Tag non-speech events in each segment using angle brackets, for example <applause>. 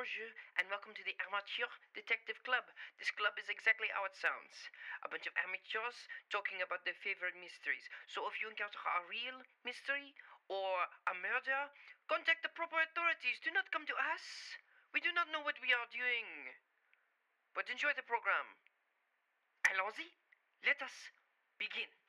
bonjour, and welcome to the Amateur Detective Club. This club is exactly how it sounds a bunch of amateurs talking about their favorite mysteries. So if you encounter a real mystery or a murder, contact the proper authorities. Do not come to us. We do not know what we are doing. But enjoy the program. Allons-y. Let us begin.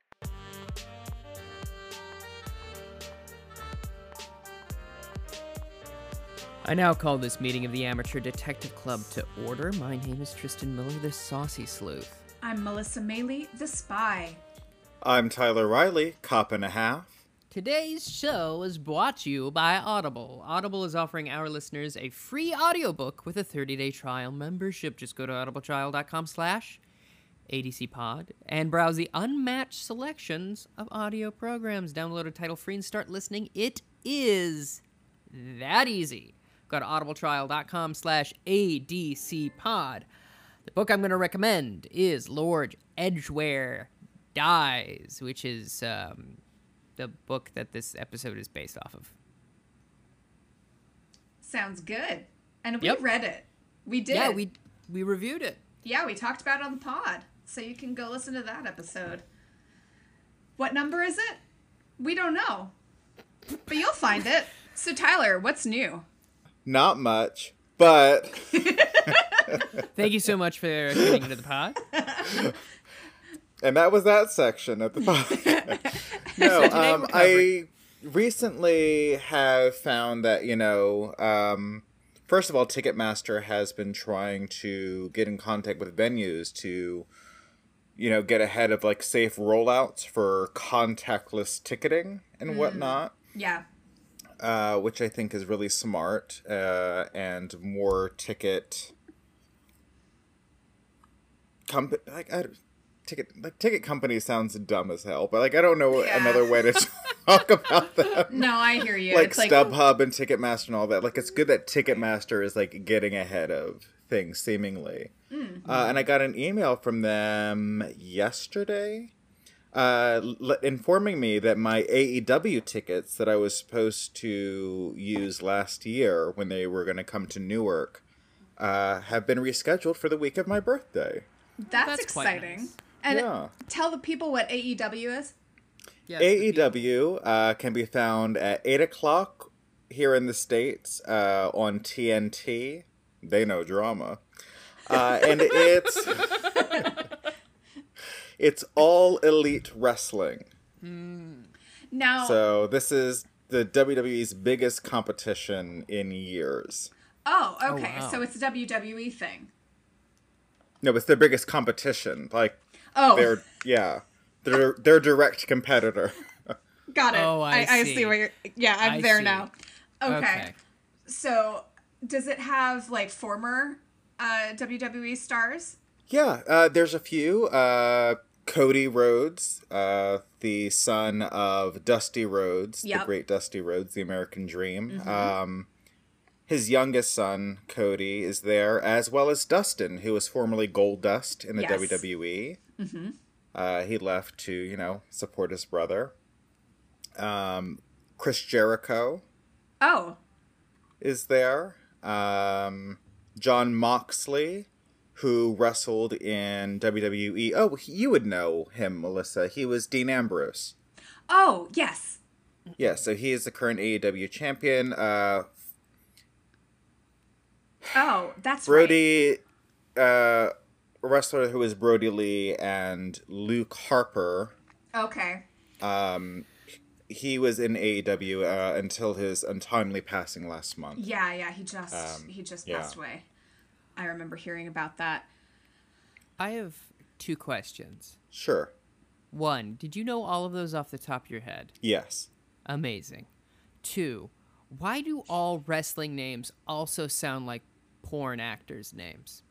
I now call this meeting of the Amateur Detective Club to order. My name is Tristan Miller, the saucy sleuth. I'm Melissa Maley, the spy. I'm Tyler Riley, cop and a half. Today's show is brought to you by Audible. Audible is offering our listeners a free audiobook with a 30-day trial membership. Just go to audibletrial.com slash adcpod and browse the unmatched selections of audio programs. Download a title free and start listening. It is that easy. Go to audibletrial.com slash adcpod. The book I'm going to recommend is Lord Edgware Dies, which is um, the book that this episode is based off of. Sounds good. And we Yep. read it. We did. Yeah, we we reviewed it. Yeah, we talked about it on the pod. So you can go listen to that episode. What number is it? We don't know. But you'll find it. So Tyler, what's new? Not much, but <laughs> Thank you so much for tuning into the pod. <laughs> and that was that section of the podcast. <laughs> no, today um, I recently have found that you know, um, first of all, Ticketmaster has been trying to get in contact with venues to, you know, get ahead of like safe rollouts for contactless ticketing and whatnot. Yeah. Uh, which I think is really smart uh, and more ticket comp like I, ticket like ticket company sounds dumb as hell, but like I don't know Yeah. another way to <laughs> talk about them. No, I hear you. like it's like StubHub and Ticketmaster and all that. Like it's good that Ticketmaster is like getting ahead of things seemingly. Mm-hmm. Uh, and I got an email from them yesterday, uh, l- informing me that my AEW tickets that I was supposed to use last year when they were going to come to Newark uh, have been rescheduled for the week of my birthday. that's, That's exciting. nice. And Yeah. tell the people what AEW is. Yes, AEW uh, can be found at 8 o'clock here in the States uh, on TNT. They know drama. Uh, and it's <laughs> <laughs> it's all elite wrestling. Now So this is the WWE's biggest competition in years. Oh, okay. wow. So it's a WWE thing. No, it's their biggest competition. Like Oh, they're yeah, they're their direct competitor. <laughs> got it. Oh, I I, see. see where you're. Yeah, I'm I there see. now. Okay. Okay. So, does it have like former uh, WWE stars? Yeah, uh, there's a few. Uh, Cody Rhodes, uh, the son of Dusty Rhodes, the great Dusty Rhodes, the American Dream. Um, his youngest son, Cody, is there, as well as Dustin, who was formerly Gold Dust in the Yes. WWE. Mm-hmm. Uh, he left to, you know, support his brother. Um, Chris Jericho Oh, is there. Um, Jon Moxley, who wrestled in WWE. Oh, you would know him, Melissa. He was Dean Ambrose. oh yes. Yeah, so he is the current AEW champion. Uh, Oh, that's right. Brodie, uh, a wrestler who is Brodie Lee and Luke Harper. Okay. Um, he was in AEW uh, until his untimely passing last month. Yeah, yeah. He just Um, he just yeah. passed away. I remember hearing about that. I have two questions. Sure. One, did you know all of those off the top of your head? Yes. Amazing. Two, why do all wrestling names also sound like porn actors' names?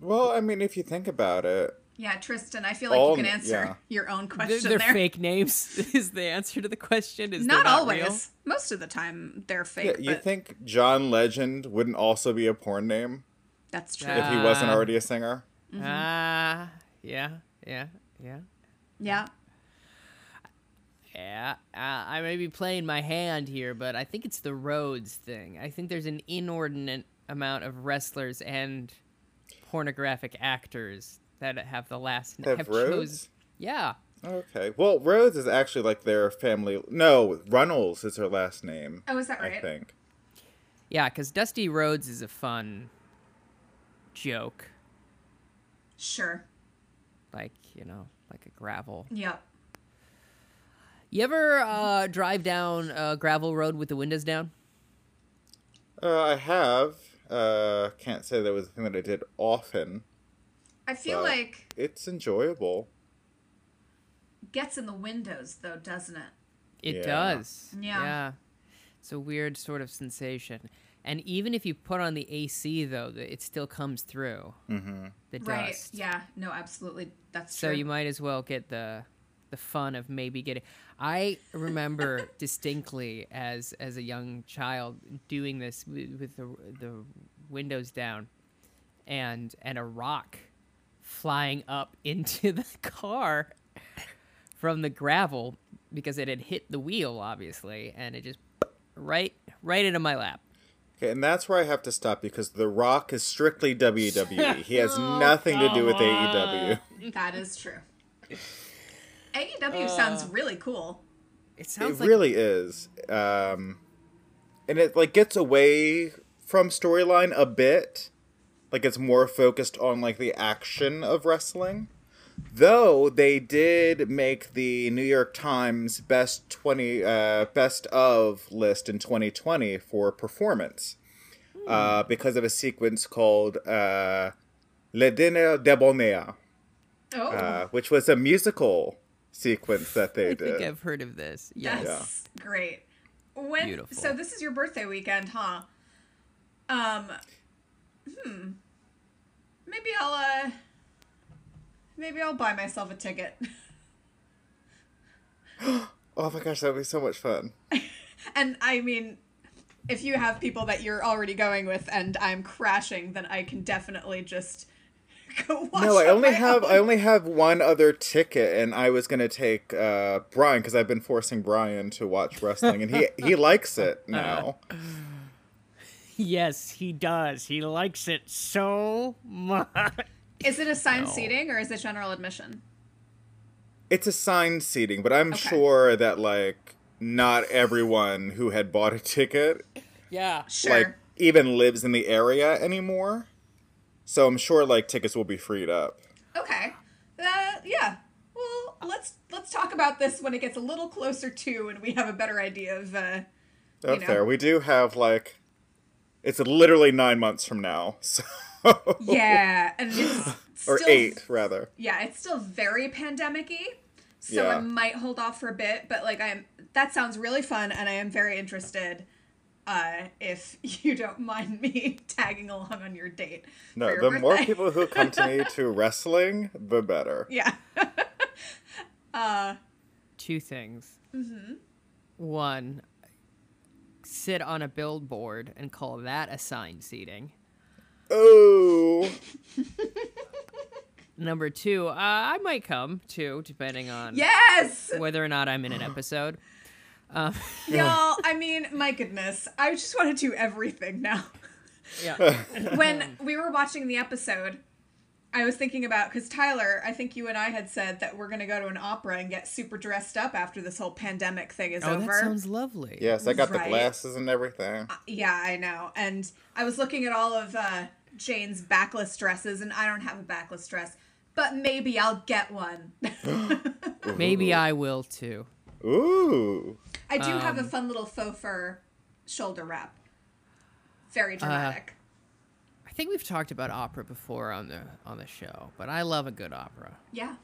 Well, I mean, if you think about it, Yeah, Tristan, I feel like All- you can answer yeah. <laughs> your own They're, question they're there. fake names. <laughs> Is the answer to the question? Is Not they're always. real? Most of the time they're Yeah, fake. you but think John Legend wouldn't also be a porn name that's true. Yeah. if he wasn't Uh, already a singer? Ah, yeah, yeah, yeah. yeah. Yeah, uh, I may be playing my hand here, but I think it's the Rhodes thing. I think there's an inordinate amount of wrestlers and pornographic actors that have the last Have have Rhodes? chosen. Yeah, Okay. Well, Rhodes is actually like their family. No, Runnels is her last name. Oh, is that right? I think. yeah, because Dusty Rhodes is a fun joke, Sure. like you know, like a gravel. Yep. You ever uh, drive down a gravel road with the windows down? Uh, I have. Uh, can't say that was a thing that I did often. I feel But- like It's enjoyable. gets in the windows though, doesn't it? It Yeah. does. Yeah. Yeah. It's a weird sort of sensation. And even if you put on the AC, though, it still comes through Mm-hmm. the Right. dust. Yeah. No, absolutely. That's So true. you might as well get the the fun of maybe getting. I remember <laughs> distinctly as as a young child doing this with, with the the windows down, and and a rock flying up <laughs> into the car from the gravel because it had hit the wheel, obviously, and it just right right into my lap. Okay, and that's where I have to stop because The Rock is strictly WWE. <laughs> He has Oh, nothing to do with AEW. that is true. AEW sounds really cool. It It sounds like really is. Um, and it like gets away from storyline a bit. Like it's more focused on like the action of wrestling. Though they did make the New York Times best 20 uh, best of list in 2020 for performance. Uh, because of a sequence called uh, Le Dîner Debonair, Oh, uh, which was a musical sequence that they I did. I think I've heard of this. Yes. that's great. When Beautiful. so this is your birthday weekend, huh? Um hmm. Maybe I'll uh maybe I'll buy myself a ticket. <gasps> Oh my gosh, that would be so much fun. <laughs> and I mean if you have people that you're already going with and I'm crashing, then I can definitely just <laughs> go watch No, I only have own. I only have one other ticket, and I was gonna take uh, Brian because I've been forcing Brian to watch wrestling, and he he likes it <laughs> now. Yes, he does. He likes it so much. Is it assigned No. seating or is it general admission? It's assigned seating, but I'm Okay. sure that like not everyone who had bought a ticket Yeah. Sure. like even lives in the area anymore. So I'm sure like tickets will be freed up. Okay. Uh, yeah. Well, let's let's talk about this when it gets a little closer to and we have a better idea of. Uh, Oh, You know. fair. We do have like it's literally nine months from now, <laughs> so yeah, and it's <laughs> or eight rather. Yeah, it's still very pandemic-y, so Yeah. I might hold off for a bit. But like, I'm that sounds really fun, and I am very interested. Uh, if <laughs> you don't mind me tagging along on your date. No, your the more people who come to me to wrestling, the better. Yeah. uh, Two things. Mm-hmm. One, sit on a billboard and call that assigned seating. Oh, <laughs> Number two, uh, I might come too, depending on yes. whether or not I'm in an episode. Um, <laughs> Y'all, I mean, my goodness. I just want to do everything now. yeah. <laughs> when we were watching the episode, I was thinking about because Tyler, I think you and I had said that we're gonna go to an opera and get super dressed up after this whole pandemic thing is Oh, over. that sounds lovely. yes, I got Right. the glasses and everything. Yeah, I know. And I was looking at all of uh, Jane's backless dresses, and I don't have a backless dress, but maybe I'll get one. <gasps> Maybe I will too. Ooh, I do have a Um, fun little faux fur shoulder wrap. Very Uh, dramatic. I think we've talked about opera before on the on the show, but I love a good opera. yeah.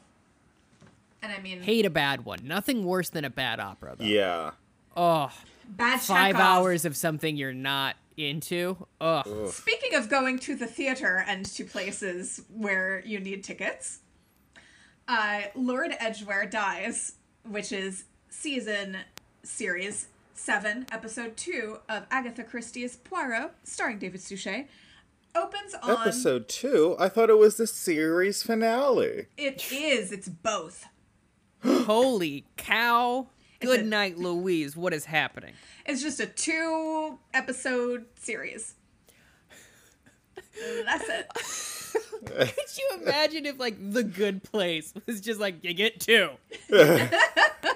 And I mean, Hate a bad one. Nothing worse than a bad opera though. yeah. Oh, bad five Chekhov. hours of something you're not into. Ugh. Speaking of going to the theater and to places where you need tickets, uh, Lord Edgware Dies, which is season series seven, episode two of Agatha Christie's Poirot, starring David Suchet, opens on. Episode two. I thought it was the series finale. It is. It's both. <gasps> Holy cow. Good a- night, Louise. What is happening? It's just a two episode series. That's it. <laughs> Could you imagine if like the good place was just like you get two. <laughs>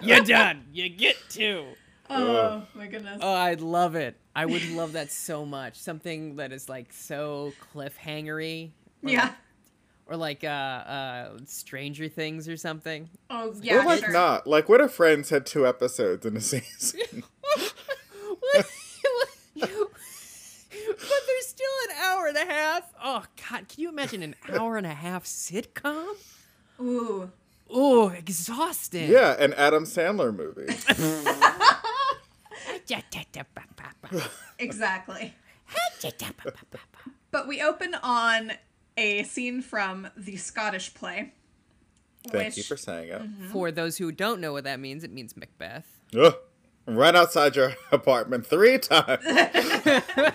You're done. You get two. Oh my goodness. Oh, I'd love it. I would love that so much. Something that is like so cliffhangery. Or yeah. Like, or like uh uh Stranger Things or something. Oh yeah. or like sure. not. Like, what if Friends had two episodes in a season? <laughs> But there's still an hour and a half. Oh god, can you imagine an hour and a half sitcom? Ooh. Oh, exhausting. yeah, an Adam Sandler movie. <laughs> <laughs> Exactly. But we open on a scene from the Scottish play. Thank which, you for saying it. For those who don't know what that means, it means Macbeth. Ugh. Right outside your <laughs> apartment three times. <laughs>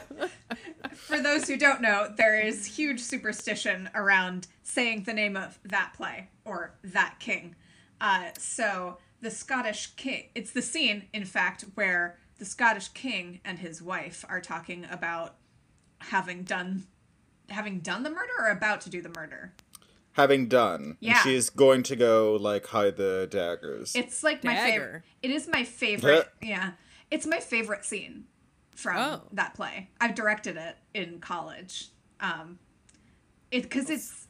For those who don't know, there is huge superstition around saying the name of that play or that king. Uh, so the Scottish king, it's the scene, in fact, where the Scottish king and his wife are talking about having done having done the murder or about to do the murder. Having done. Yeah. And she's going to go, like, hide the daggers. It's like my favorite. It is my favorite. <laughs> yeah, it's my favorite scene from Oh. that play. I've directed it in college. Um, it because it's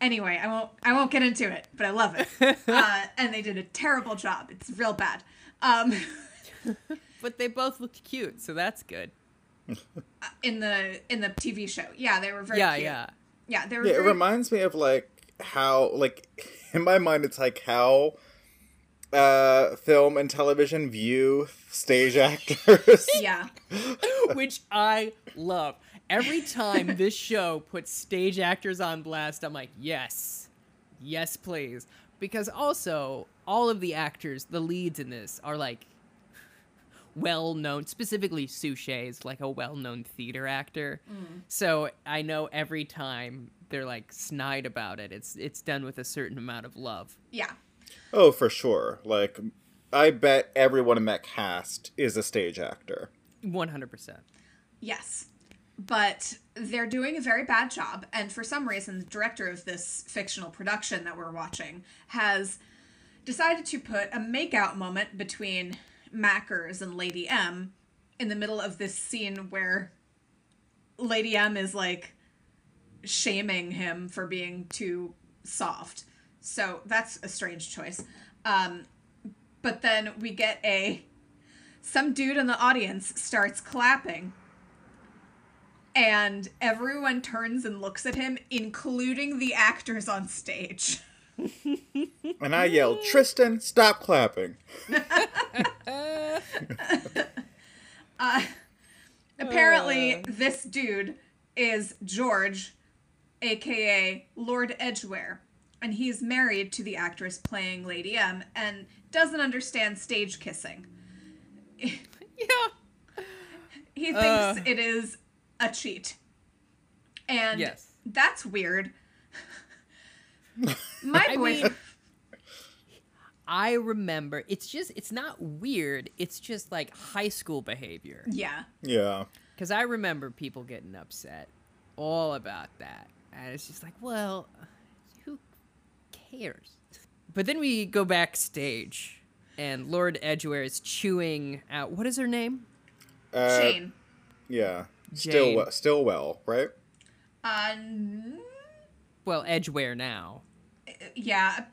anyway. I won't. I won't get into it, but I love it. <laughs> uh, and they did a terrible job. It's real bad. Um, <laughs> But they both looked cute, so that's good. <laughs> in the in the TV show, yeah, they were very yeah, cute. yeah. yeah. They were. Yeah, it reminds me of like how like <laughs> in my mind it's like how uh film and television view stage actors. <laughs> yeah. Which I love. Every time this show puts stage actors on blast, I'm like, yes. Yes, please. Because also, all of the actors, the leads in this, are like well known, specifically Suchet is like a well known theater actor. Mm. So I know every time they're like snide about it, it's it's done with a certain amount of love. Yeah. oh, for sure. Like I bet everyone in that cast is a stage actor. 100%. Yes. But they're doing a very bad job. And for some reason, the director of this fictional production that we're watching has decided to put a makeout moment between Mackers and Lady M in the middle of this scene where Lady M is like shaming him for being too soft. So that's a strange choice. Um, but then we get a some dude in the audience starts clapping and everyone turns and looks at him including the actors on stage <laughs> And I yelled, Tristan, stop clapping. <laughs> apparently this dude is george aka lord edgware and he's married to the actress playing lady m and doesn't understand stage kissing <laughs> Yeah. he thinks Uh. it is a cheat and Yes. that's weird <laughs> <laughs> my I boy mean- I remember it's just it's not weird, it's just like high school behavior. yeah Yeah. Cuz I remember people getting upset all about that. And it's just like, well, who cares? But then we go backstage and Lord Edgware is chewing out what is her name? Uh, Shane. Yeah. Jane. Still well, still well, right? Uh, n- Well, Edgware now. Yeah.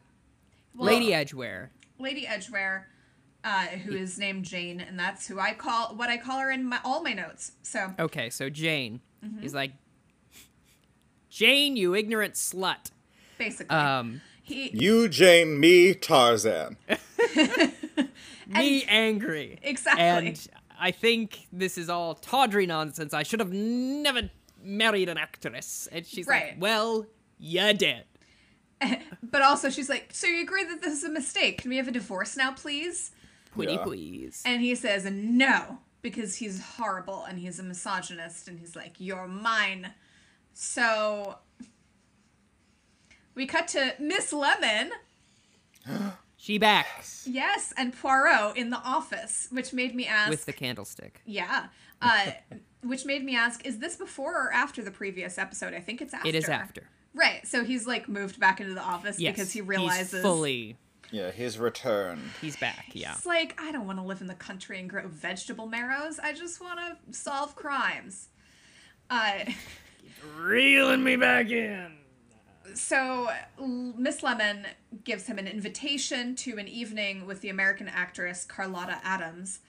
Well, Lady Edgware. Lady Edgware, uh, who is named Jane, and that's who I call what I call her in my, all my notes. So Okay, so Jane. Mm-hmm. He's like Jane, you ignorant slut. basically, Um he You, Jane, me, Tarzan. <laughs> <laughs> me angry. Exactly. And I think this is all tawdry nonsense. I should have never married an actress. And she's Right. like, well, you did. <laughs> but also she's like, so you agree that this is a mistake? Can we have a divorce now, please? Pretty Yeah. please. And he says no because he's horrible and he's a misogynist, and he's like, you're mine. So we cut to Miss Lemon. <gasps> She backs Yes, and Poirot in the office, which made me ask. with the candlestick. yeah, uh, <laughs> which made me ask: Is this before or after the previous episode? I think it's after. It is after. Right. So he's like moved back into the office Yes, because he he's realizes fully Yeah, his return. he's back. Yeah. It's like I don't want to live in the country and grow vegetable marrows. I just want to solve crimes. Uh, Reeling me back in. so Miss Lemon gives him an invitation to an evening with the American actress Carlotta Adams.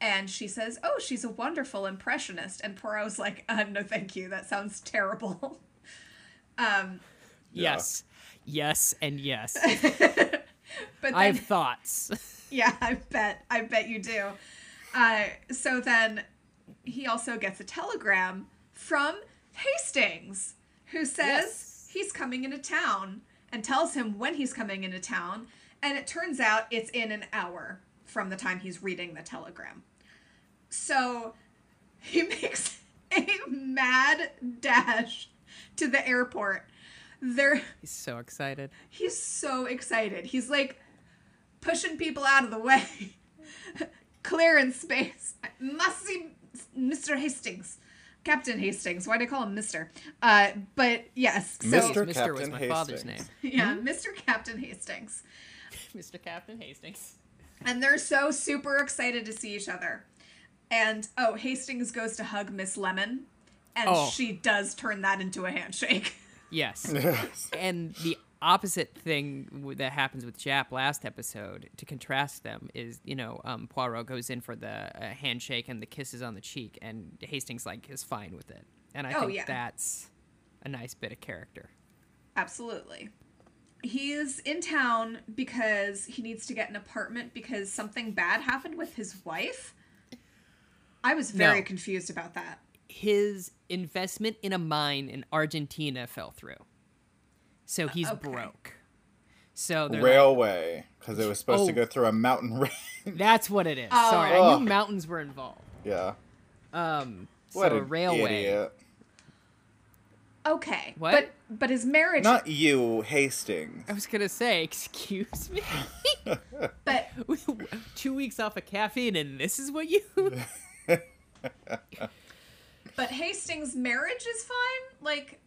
And she says, "Oh, she's a wonderful impressionist." And Poirot's like, uh, "No, thank you. That sounds terrible." <laughs> um, Yeah. Yes. Yes and yes. <laughs> but then, I have thoughts. <laughs> Yeah, I bet. I bet you do. Uh, so then he also gets a telegram from Hastings, who says Yes. he's coming into town and tells him when he's coming into town. And it turns out it's in an hour from the time he's reading the telegram. So he <laughs> makes a mad dash to the airport. There He's so excited. He's so excited. He's like pushing people out of the way, <laughs> clearing space. I must see Mr. Hastings, Captain Hastings. Why do I call him Mister? Uh, but yes, so Mr. Mister was Captain Hmm? my father's name. Hastings. <laughs> yeah, Mr. Captain Hastings. <laughs> Mr. Captain Hastings. And they're so super excited to see each other. And oh, Hastings goes to hug Miss Lemon, and Oh. she does turn that into a handshake. <laughs> Yes. <laughs> Yes. and the opposite thing that happens with Japp last episode, to contrast them, is you know um, Poirot goes in for the uh, handshake and the kisses on the cheek, and Hastings like is fine with it, and I Oh, think yeah. that's a nice bit of character. Absolutely. He's in town because he needs to get an apartment because something bad happened with his wife. I was very No. confused about that. His investment in a mine in Argentina fell through, so he's okay. broke. So they're like, Railway, because it was supposed to Oh. go through a mountain <laughs> range. that's what it is. Oh. Sorry, I Oh. knew mountains were involved. yeah. Um, What so a railway. idiot. Okay. What? But but his marriage Not you, Hastings. I was gonna say, <laughs> excuse me. <laughs> but Two weeks off of caffeine, and this is what you. But Hastings' marriage is fine? Like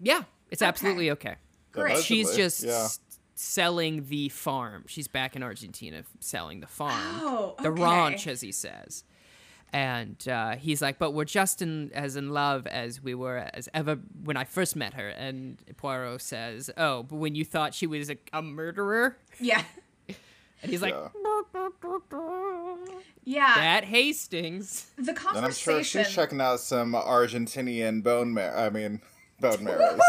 yeah, it's absolutely okay. Great. She's just Yeah. selling the farm. She's back in Argentina selling the farm, Oh, the ranch, as he says. And uh, he's like, but we're just in, as in love as we were as ever when I first met her. And Poirot says, oh, but when you thought she was a, a murderer? yeah. <laughs> And he's like, Yeah. Yeah. that Hastings. the conversation. And I'm sure she's checking out some Argentinian bone marrow. I mean, <laughs> bone marrows.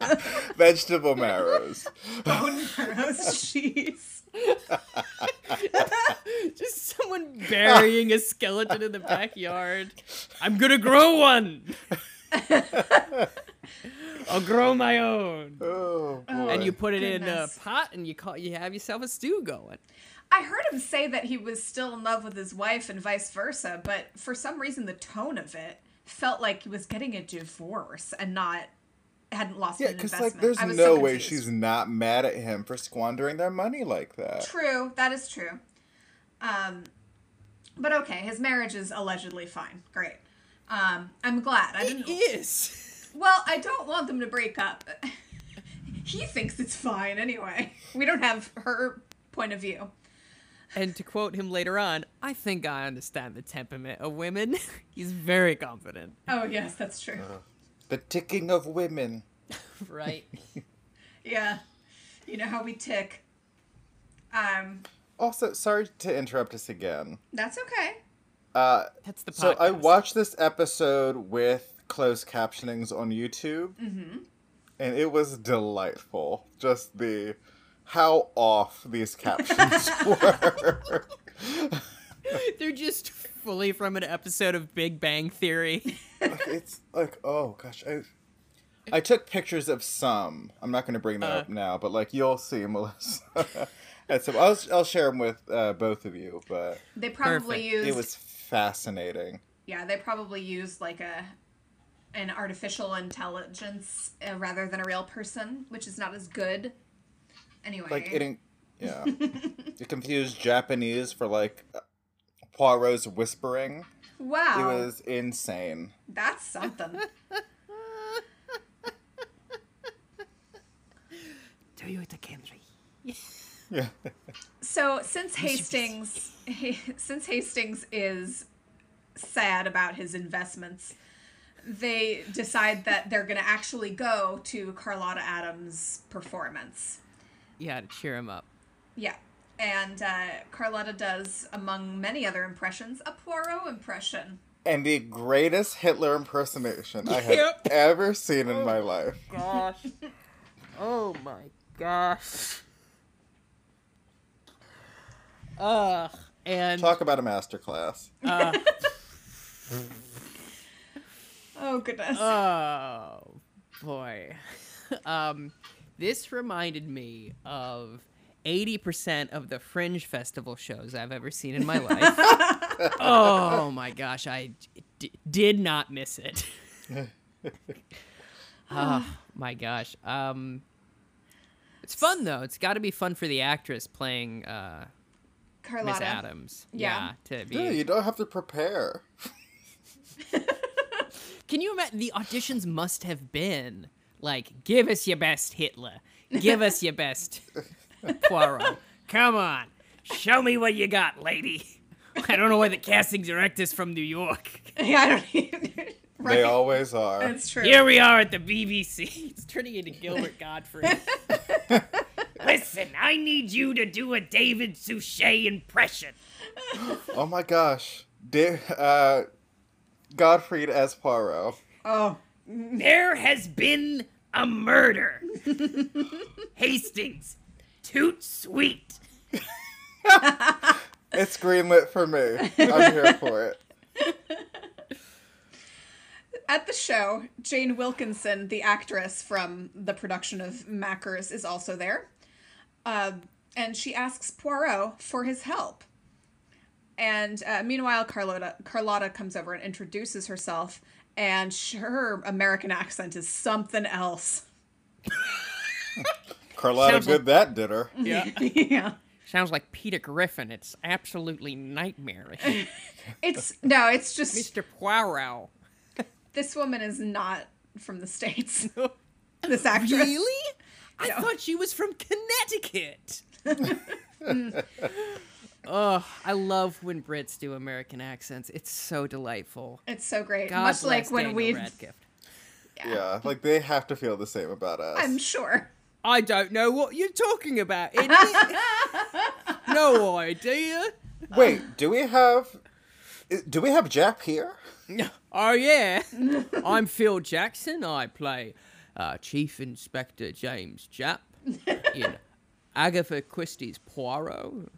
<laughs> Vegetable marrows. Bone marrows, <laughs> jeez. Just someone burying a skeleton in the backyard. I'm gonna grow one. I'll grow my own. Oh, boy. And you put it in a pot, and you call you have yourself a stew going. I heard him say that he was still in love with his wife and vice versa, but for some reason the tone of it felt like he was getting a divorce and not hadn't lost Yeah, an because like, there's no so way she's not mad at him for squandering their money like that. True, that is true. Um, but okay, his marriage is allegedly fine. Great. Um, I'm glad. I It didn't. is. Well, I don't want them to break up. <laughs> he thinks it's fine anyway. We don't have her point of view. And to quote him later on, I think I understand the temperament of women. <laughs> He's very confident, Oh yes, that's true. The ticking of women. <laughs> right? Yeah, you know how we tick. Um, Also, sorry to interrupt us again. that's okay. Uh, That's the podcast. so I watched this episode with closed captionings on YouTube, and it was delightful. Just the how off these captions <laughs> were. They're just fully from an episode of Big Bang Theory. like, it's like, oh gosh, I I took pictures of some. I'm not going to bring that Uh. up now, but like you'll see, Melissa. <laughs> and so I'll I'll share them with uh, both of you. But They probably Perfect. used it was fascinating. yeah, they probably used like a an artificial intelligence uh, rather than a real person, which is not as good. Anyway, Like it, in- yeah. <laughs> it confused Japanese for like Poirot's whispering. wow, It was insane. that's something. <laughs> Do you the country? Yeah. So since Hastings, <laughs> since Hastings is sad about his investments, they decide that they're going to actually go to Carlotta Adams' performance. Yeah, to cheer him up. Yeah, and uh, Carlotta does, among many other impressions, a Poirot impression. And the greatest Hitler impersonation I have Yep. ever seen in my life. Gosh. oh my gosh. Ugh. And Talk about a masterclass. uh, Oh goodness. oh boy. <laughs> um, this reminded me of 80% of the Fringe Festival shows I've ever seen in my <laughs> life. oh my gosh, I d- did not miss it. oh <laughs> my gosh. Um, it's fun though. It's got to be fun for the actress playing uh, Miss Carlotta. Adams. Yeah. to be. Yeah, you don't have to prepare. Can you imagine the auditions must have been like, give us your best Hitler, give us your best <laughs> Poirot. Come on, show me what you got, lady. I don't know why the casting director's from New York. Yeah, I don't even. <laughs> right. They always are. That's true. Here we are at the BBC. It's turning into Gilbert Gottfried. <laughs> Listen, I need you to do a David Suchet impression. Oh my gosh. Da- uh, Gottfried as Poirot. Oh, There has been a murder. <laughs> Hastings, toot sweet. <laughs> It's greenlit for me. I'm here for it. At the show, Jane Wilkinson, the actress from the production of Mackers, is also there. Uh, and she asks Poirot for his help. And uh, meanwhile, Carlotta, Carlotta comes over and introduces herself, and sh- her American accent is something else. <laughs> Carlotta Sounds good that did her. Yeah. <laughs> yeah. Sounds like Peter Griffin. It's absolutely nightmarish. <laughs> It's, no, it's just, Mr. Poirot. this woman is not from the States. This actress. Really? I No. thought she was from Connecticut. Oh, I love when Brits do American accents. It's so delightful. It's so great. God Much like when we Radcliffe. Yeah, like they have to feel the same about us. I'm sure. I don't know what you're talking about. idiot. <laughs> no idea. Wait, do we have do we have Japp here? Oh yeah, I'm Phil Jackson. I play uh, Chief Inspector James Japp <laughs> in Agatha Christie's Poirot.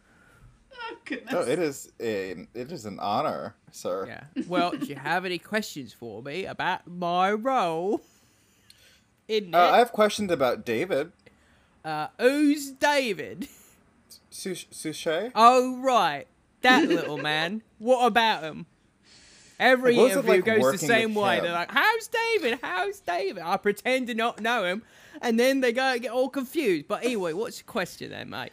Oh, goodness. No, it is a it is an honor, sir. Yeah. Well, do you have any questions for me about my role? In? Uh, I have questions about David Uh, who's David? Sush- Suchet. Oh right, that <laughs> little man. What about him? Every Like, what interview like goes the same way. him? They're like, "How's David? How's David?" I pretend to not know him, and then they go get all confused. But anyway, what's your question then, mate?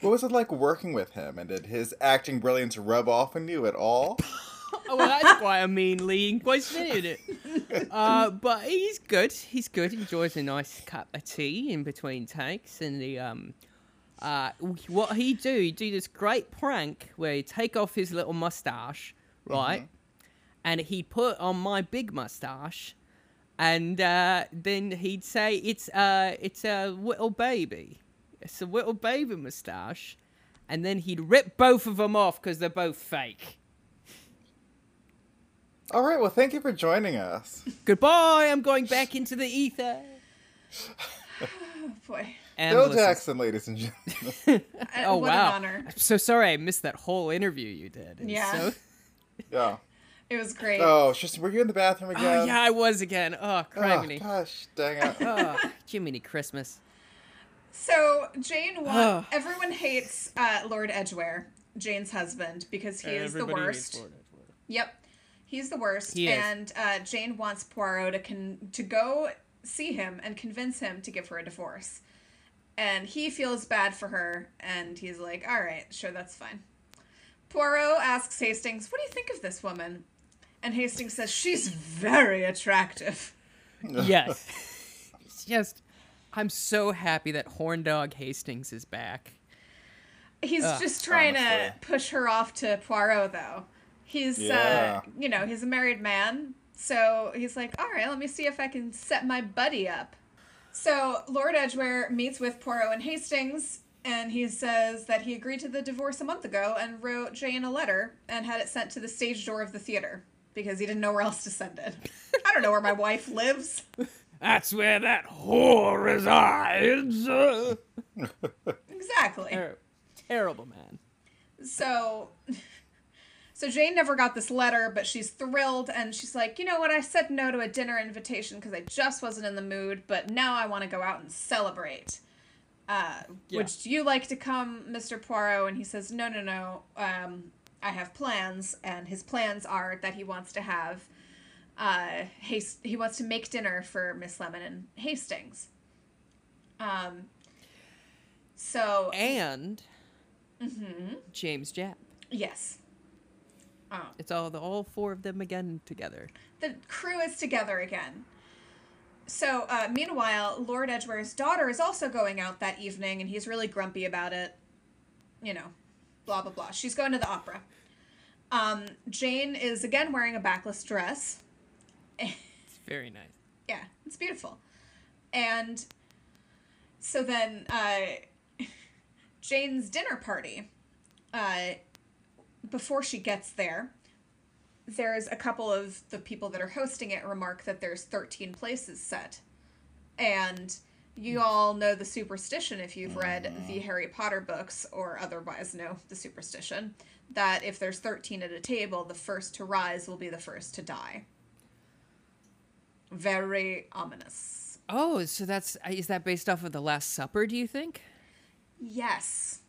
What was it like working with him, and did his acting brilliance rub off on you at all? <laughs> Oh, well, that's quite a mean leading question, isn't it? <laughs> Uh, but he's good. He's good. Enjoys a nice cup of tea in between takes, and the um, uh, what he do? He do this great prank where he take off his little mustache, right, and he'd put on my big mustache, and uh, then he'd say it's uh, it's a little baby, it's a little baby mustache, and then he'd rip both of them off because they're both fake. All right, well, thank you for joining us. Goodbye. I'm going back into the ether. Oh, <laughs> boy. And Bill listen- Jackson, ladies and gentlemen. <laughs> Uh, Oh what wow! an honor. I'm so sorry I missed that whole interview you did. It Yeah. so- <laughs> yeah. It was great. Oh, it's just were you in the bathroom again? Oh yeah, I was again. Oh, Oh, criminy. gosh, dang it. Oh, Jiminy Christmas. So Jane, wa- Ugh. everyone hates uh, Lord Edgware, Jane's husband, because he is the worst. Yep, he's the worst. He and uh, Jane wants Poirot to con- to go see him and convince him to give her a divorce. And he feels bad for her, and he's like, all right, sure, that's fine. Poirot asks Hastings, what do you think of this woman? And Hastings says, she's very attractive. yes. <laughs> It's just, I'm so happy that Horn Dog Hastings is back. He's Ugh, just trying to push her off to Poirot, though. He's, Yeah. uh, you know, he's a married man. So he's like, all right, let me see if I can set my buddy up. So Lord Edgware meets with Poirot and Hastings, and he says that he agreed to the divorce a month ago and wrote Jane a letter and had it sent to the stage door of the theater because he didn't know where else to send it. I don't know where my wife lives. <laughs> That's where that whore resides. <laughs> Exactly. ter- terrible man. So so Jane never got this letter, but she's thrilled and she's like, "You know what? I said no to a dinner invitation because I just wasn't in the mood, but now I want to go out and celebrate." Uh, Yeah. Would you like to come, Mr. Poirot? And he says, "No, no, no. Um, I have plans, and his plans are that he wants to have uh, Hast- he wants to make dinner for Miss Lemon and Hastings." Um. So And Mm-hmm. James Japp. yes. Oh. It's all the all four of them again together. the crew is together again. So, uh, meanwhile, Lord Edgware's daughter is also going out that evening, and he's really grumpy about it. You know, blah, blah, blah. She's going to the opera. Um, Jane is again wearing a backless dress. It's very nice. <laughs> Yeah, it's beautiful. And so then, uh, Jane's dinner party, uh, before she gets there, there's a couple of the people that are hosting it remark that there's 13 places set. And you all know the superstition if you've read the Harry Potter books or otherwise know the superstition that if there's 13 at a table, the first to rise will be the first to die. Very ominous. Oh, so that's uh, is that based off of the Last Supper? Do you think? Yes.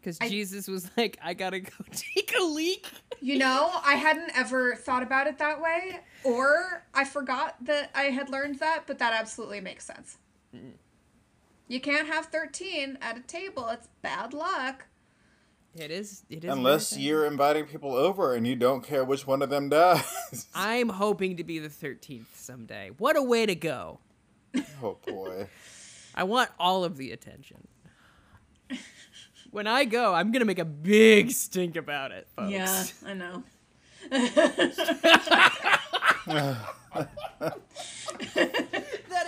Because Jesus was <laughs> like, "I gotta go <laughs> take a leak." You know, I hadn't ever thought about it that way, or I forgot that I had learned that, but that absolutely makes sense. Mm. You can't have 13 at a table. It's bad luck. It is. It is. Unless you're inviting people over and you don't care which one of them dies. <laughs> I'm hoping to be the thirteenth someday. What a way to go! oh boy. I want all of the attention. When I go, I'm gonna make a big stink about it, folks. Yeah, I know. <laughs> that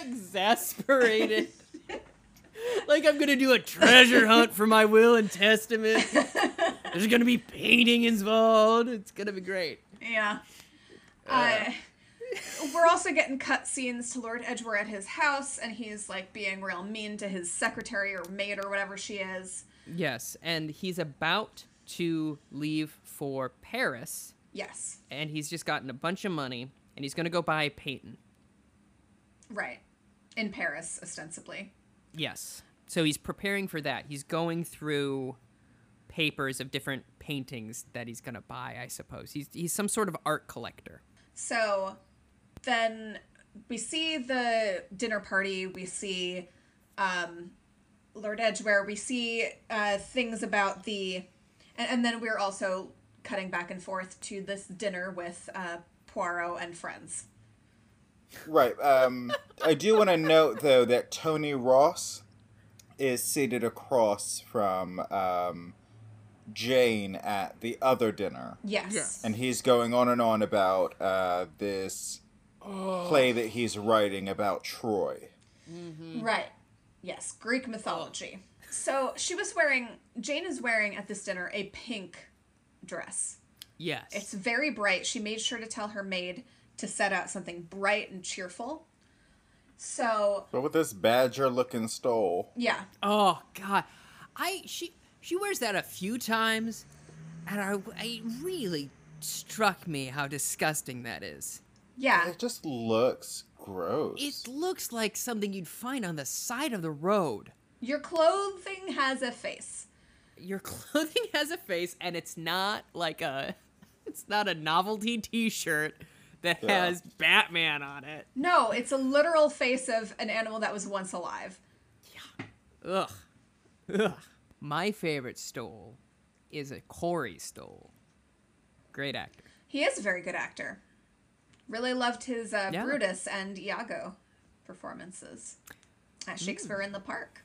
exasperated. Like I'm gonna do a treasure hunt for my will and testament. There's gonna be painting involved. It's gonna be great. Yeah. Uh, we're also getting cut scenes to Lord Edgware at his house, and he's like being real mean to his secretary or maid or whatever she is. Yes, and he's about to leave for Paris, Yes. and he's just gotten a bunch of money, and he's gonna go buy a painting. Right. In Paris, ostensibly. Yes. So he's preparing for that. He's going through papers of different paintings that he's gonna buy. I suppose he's he's some sort of art collector. So then we see the dinner party, we see um, Lord Edgware, we see uh, things about the. And, and then we're also cutting back and forth to this dinner with uh, Poirot and friends. Right. Um, I do want to note though that Tony Ross is seated across from um, Jane at the other dinner, Yes. Yes. and he's going on and on about uh, this play that he's writing about Troy. Right. Yes, Greek mythology. So she was wearing, Jane is wearing at this dinner a pink dress. Yes. It's very bright. She made sure to tell her maid to set out something bright and cheerful. So, But with this badger-looking stole, yeah. Oh God, I she she wears that a few times, and I it really struck me how disgusting that is. Yeah. it just looks gross. It looks like something you'd find on the side of the road. Your clothing has a face. Your <laughs> clothing has a face, and it's not like a <laughs> it's not a novelty T-shirt that Yeah. has Batman on it. No, it's a literal face of an animal that was once alive. Yeah. Ugh. Ugh. My favorite stole is a Corey Stoll. Great actor. He is a very good actor. Really loved his uh, Yeah. Brutus and Iago performances at Shakespeare in the Park.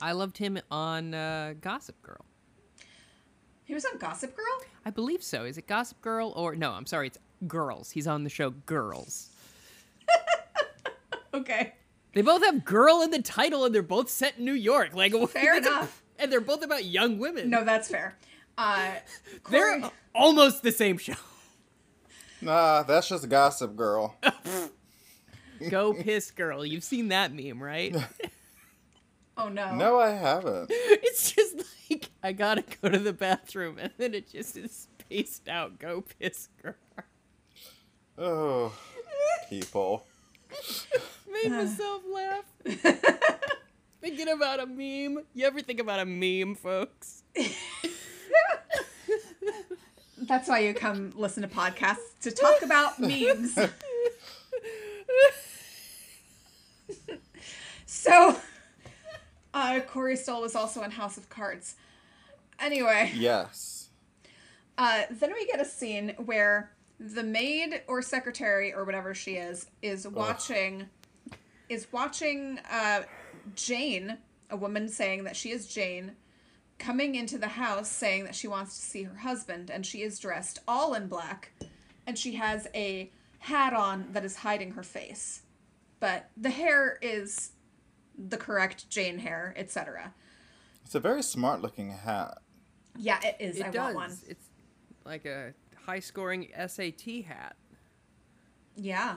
I loved him on uh, Gossip Girl. He was on Gossip Girl. I believe so. Is it Gossip Girl or no? I'm sorry, it's Girls. He's on the show Girls. <laughs> Okay, They both have "girl" in the title, and they're both set in New York. Like fair that's a- enough. <laughs> and they're both about young women. No, that's fair. Uh, <laughs> they're almost the same show. Nah, that's just Gossip Girl. Go piss, girl. You've seen that meme, right? oh no, No, I haven't. it's just like I gotta go to the bathroom, and then it just is spaced out. Go piss, girl. Oh, people. Made myself laugh. <laughs> Thinking about a meme. You ever think about a meme, folks? that's why you come listen to podcasts to talk about memes. so, uh, Corey Stoll was also in House of Cards. Anyway, Yes. uh, then we get a scene where the maid or secretary or whatever she is is watching is watching uh, Jane, a woman saying that she is Jane, coming into the house saying that she wants to see her husband, and she is dressed all in black, and she has a hat on that is hiding her face, but the hair is the correct Jane hair, etc. It's a very smart looking hat. Yeah, it is. It I does. want one. It's like a high-scoring SAT hat. Yeah.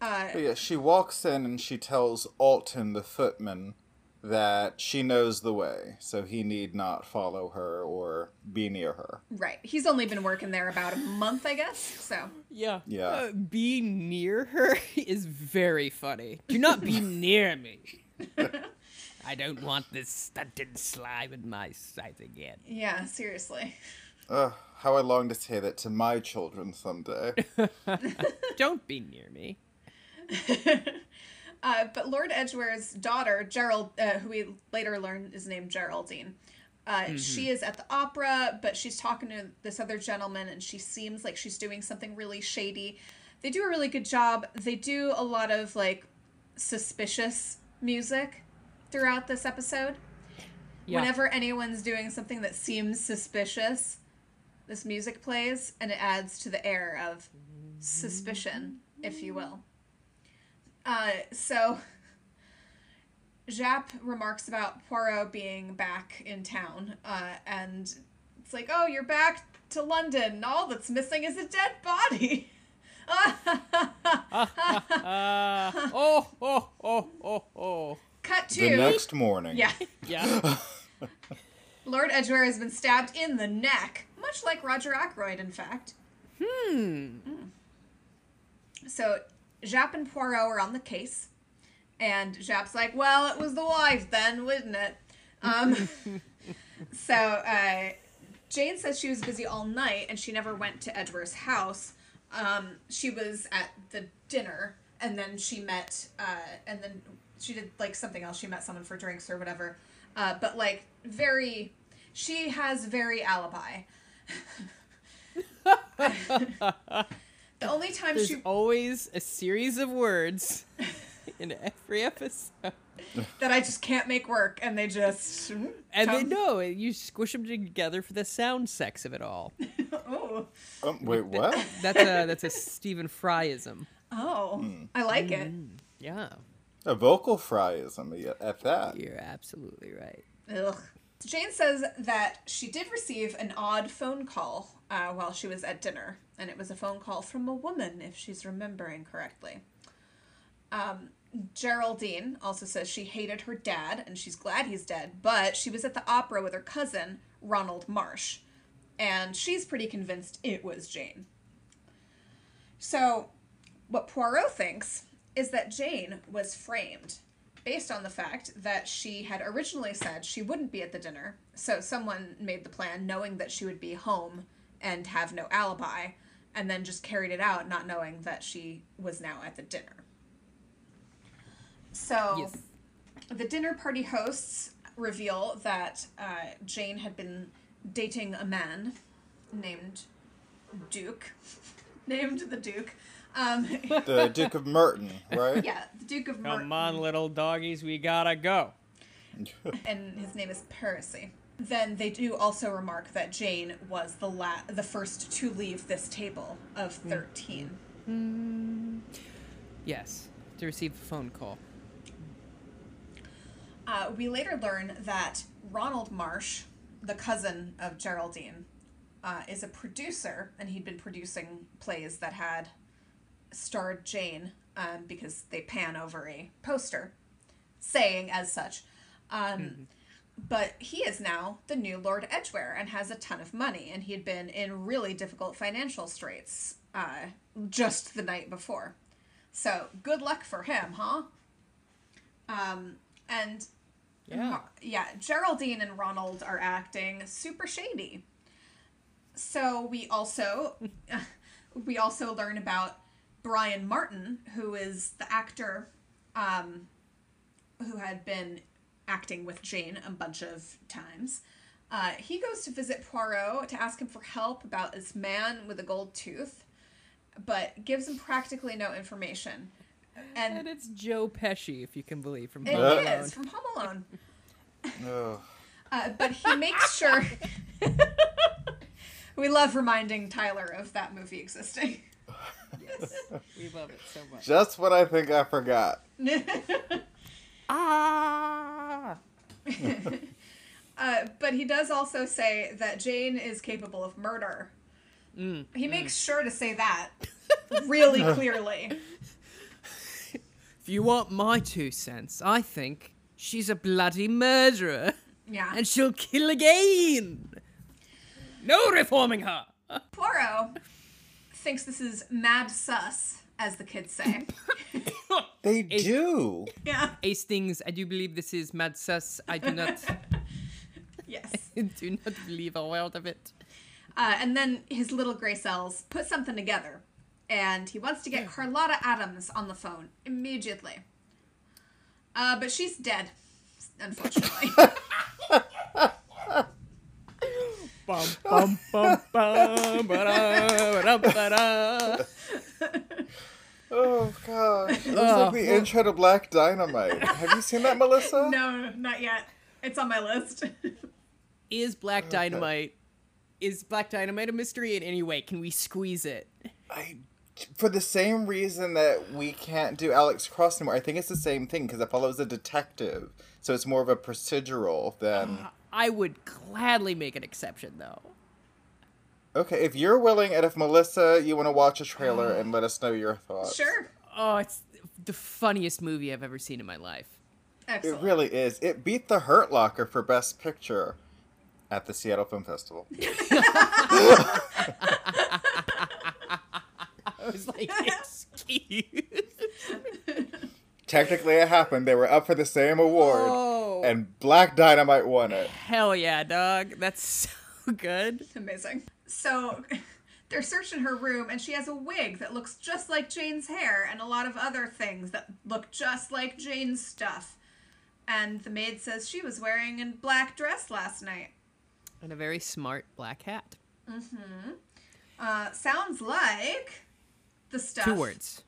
Uh, yeah, she walks in and she tells Alton the footman that she knows the way, so he need not follow her or be near her. Right. He's only been working there about a month, I guess. So, Yeah. Yeah. Uh, be near her <laughs> is very funny. Do not be <laughs> near me. <laughs> I don't want this stunted slime in my sight again. yeah, seriously. Ugh, how I long to say that to my children someday. <laughs> <laughs> Don't be near me. <laughs> Uh, but Lord Edgware's daughter, Gerald, uh, who we later learn is named Geraldine, uh, she is at the opera, but she's talking to this other gentleman, and she seems like she's doing something really shady. They do a really good job. They do a lot of like suspicious music throughout this episode. Yeah. Whenever anyone's doing something that seems suspicious, this music plays and it adds to the air of suspicion, if you will. Uh, so, Japp remarks about Poirot being back in town, uh, and it's like, oh, you're back to London, and all that's missing is a dead body. Uh, <laughs> oh, oh, oh, oh, oh. Cut the to. next morning. Yeah. Yeah. <laughs> <laughs> Lord Edgware has been stabbed in the neck, much like Roger Ackroyd, in fact. Hmm. So Japp and Poirot are on the case, and Japp's like, "Well, it was the wife then, wasn't it?" Um, <laughs> so uh, Jane says she was busy all night and she never went to Edgware's house. Um, she was at the dinner, and then she met, uh, and then she did like something else. She met someone for drinks or whatever. Uh, but like very, she has very alibi. <laughs> the only time There's she always a series of words <laughs> in every episode. that I just can't make work, and they just hmm, And they know you squish them together for the sound sex of it all. <laughs> oh Um, wait, what? That's a that's a Stephen Fryism. oh hmm. I like it. Mm-hmm. Yeah, A vocal fryism at that. you're absolutely right. Ugh. Jane says that she did receive an odd phone call uh, while she was at dinner, and it was a phone call from a woman, if she's remembering correctly. Um, Geraldine also says she hated her dad and she's glad he's dead, but she was at the opera with her cousin, Ronald Marsh, and she's pretty convinced it was Jane. So, what Poirot thinks is that Jane was framed based on the fact that she had originally said she wouldn't be at the dinner. So someone made the plan knowing that she would be home and have no alibi, and then just carried it out not knowing that she was now at the dinner. So Yes. the dinner party hosts reveal that uh, Jane had been dating a man named Duke, <laughs> named the Duke. Um, The Duke of Merton, right? yeah, the Duke of Merton. Come on, little doggies, we gotta go. <laughs> and his name is Percy. Then they do also remark that Jane was the la- the first to leave this table of thirteen. Yes, to receive a phone call. Uh, we later learn that Ronald Marsh, the cousin of Geraldine, uh, is a producer, and he'd been producing plays that had starred Jane um, because they pan over a poster saying as such. Um, But he is now the new Lord Edgware and has a ton of money, and he had been in really difficult financial straits uh, just the night before. So good luck for him, huh? Um, and Yeah. Yeah, Geraldine and Ronald are acting super shady. So we also <laughs> we also learn about Brian Martin, who is the actor um, who had been acting with Jane a bunch of times. Uh, he goes to visit Poirot to ask him for help about this man with a gold tooth, but gives him practically no information. And And it's Joe Pesci, if you can believe, from Home is Alone. from Home Alone. Uh, but he makes sure. <laughs> <laughs> we love reminding Tyler of that movie existing. Yes, we love it so much. Just what I think I forgot. <laughs> Ah! <laughs> uh, but he does also say that Jane is capable of murder. Mm, He makes sure to say that really <laughs> clearly. If you want my two cents, I think she's a bloody murderer, Yeah. and she'll kill again. No reforming her. Poirot thinks this is mad sus, as the kids say. <laughs> They do. yeah. Hastings, I do believe this is mad sus. I do not, <laughs> Yes. <laughs> I do not believe a word of it. Uh, and then his little gray cells put something together, and he wants to get Carlotta Adams on the phone immediately. Uh, but she's dead, unfortunately. Bum bum bum bum ba-da, ba-da, ba-da. Oh gosh. It was Oh, like the intro to Black Dynamite. Have you seen that, Melissa? <laughs> no, not yet. It's on my list. <laughs> Is Black Dynamite is Black Dynamite a mystery in any way? Can we squeeze it? I, for the same reason that we can't do Alex Cross anymore, I think it's the same thing because it follows a detective, so it's more of a procedural than. Ah, I would gladly make an exception though. Okay, if you're willing, and if Melissa, you want to watch a trailer <sighs> and let us know your thoughts. sure. Oh, it's the funniest movie I've ever seen in my life. It really is. It beat The Hurt Locker for Best Picture at the Seattle Film Festival. <laughs> <laughs> <laughs> I was like, excuse. Technically, it happened. They were up for the same award, Oh. And Black Dynamite won it. Hell yeah, dog. That's so <laughs> good. It's Amazing. So <laughs> they're searching her room, and she has a wig that looks just like Jane's hair, and a lot of other things that look just like Jane's stuff. And the maid says she was wearing a black dress last night. And a very smart black hat. Mm-hmm. Uh, sounds like the stuff. Two words.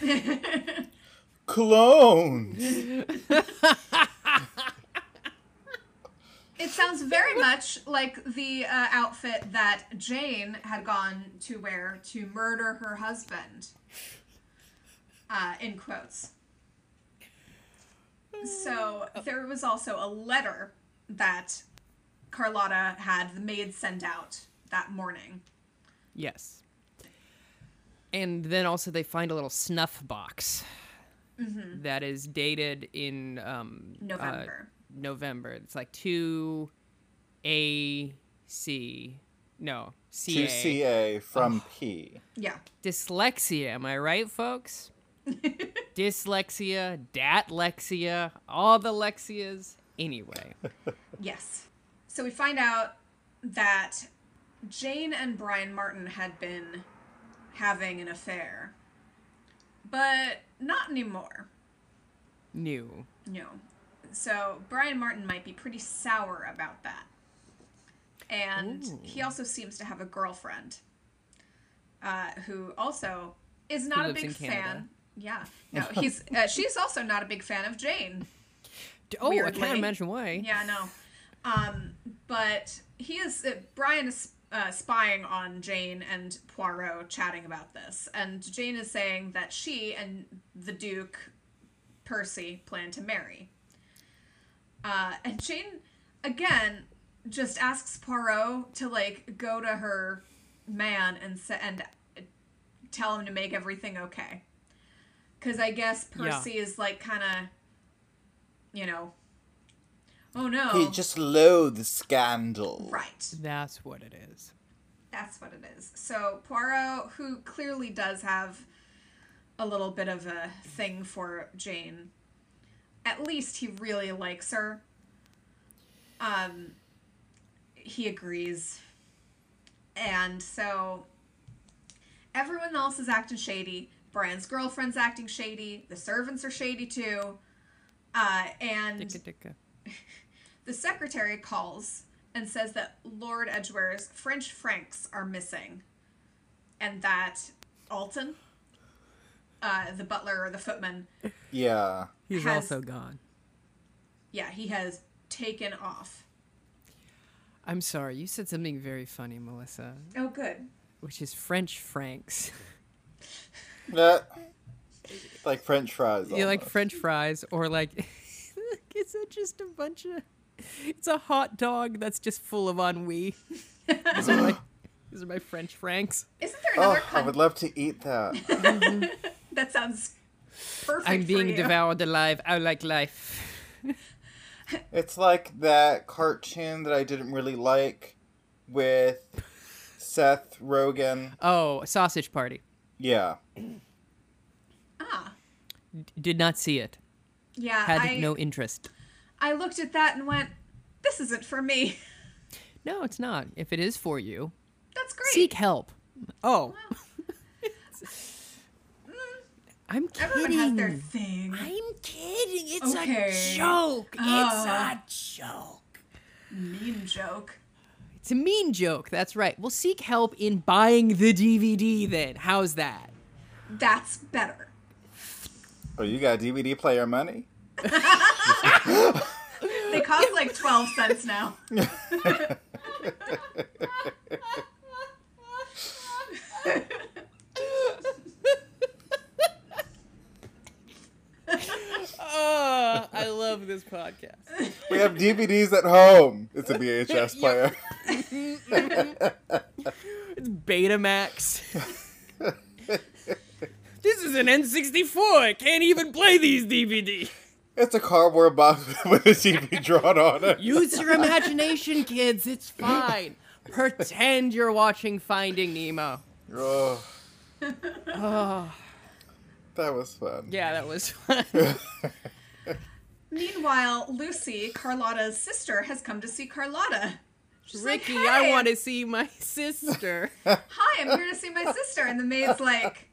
<laughs> Cologne. It sounds very much like the uh, outfit that Jane had gone to wear to murder her husband. Uh, in quotes. So there was also a letter that Carlotta had the maid send out that morning. Yes. And then also they find a little snuff box that is dated in um, uh, November. November. It's like two A C no C To A. CA from oh. P. Yeah. Dyslexia, am I right, folks? <laughs> Dyslexia, datlexia, all the lexias. Anyway, <laughs> Yes. So we find out that Jane and Brian Martin had been having an affair. But not anymore. new. No. So Brian Martin might be pretty sour about that. And he also seems to have a girlfriend uh, who also is not a big fan. Yeah, <laughs> no, he's uh, she's also not a big fan of Jane. Oh, I can't imagine why. Yeah, no. Um, but he is uh, Brian is uh, spying on Jane and Poirot chatting about this, and Jane is saying that she and the Duke Percy plan to marry. Uh, and Jane again just asks Poirot to like go to her man and sa- and uh, tell him to make everything okay. Because I guess Yeah. Percy is like kind of, you know, oh no, He just loathes scandal. right. That's what it is. That's what it is. So Poirot, who clearly does have a little bit of a thing for Jane, at least he really likes her. Um, he agrees, and so everyone else is acting shady. Brian's girlfriend's acting shady. The servants are shady too. Uh, and Dicka dicka. <laughs> the secretary calls and says that Lord Edgware's French francs are missing, and that Alton, uh, the butler or the footman, Yeah. He's has- also gone. yeah, he has taken off. I'm sorry, you said something very funny, Melissa, Oh, good. which is French francs. Yeah. <laughs> like French fries. you like. French fries, or like, <laughs> is it just a bunch of? It's a hot dog that's just full of ennui. <laughs> these, are my, these are my French francs. Isn't there another Oh, I would love to eat that. Mm-hmm. that sounds perfect? I'm for being you. devoured alive. I like life. <laughs> it's like that cartoon that I didn't really like with Seth Rogen. Oh, sausage party. Yeah. <clears throat> Ah, did not see it. yeah. Had I, no interest. I looked at that and went, "This isn't for me." <laughs> No, it's not. If it is for you, That's great. seek help. Oh. <laughs> I'm Everyone has their kidding. thing. I'm kidding. It's Okay. a joke. Ah. It's a joke. Mean joke. It's a mean joke. That's right. We'll seek help in buying the DVD then. How's that? That's better. Oh, you got DVD player money? <laughs> They cost like twelve cents now. <laughs> <laughs> Oh, I love this podcast. We have DVDs at home. It's a VHS player. <laughs> It's Betamax. <laughs> this is an N64. I can't even play these DVD. It's a cardboard box <laughs> with a TV drawn on it. Use your imagination, kids. It's fine. Pretend you're watching Finding Nemo. Oh, Oh, that was fun. yeah, that was fun. Meanwhile, Lucy, Carlotta's sister, has come to see Carlotta. She's Ricky, like, I want to see my <laughs> sister. Hi, I'm here to see my sister. And the maid's like,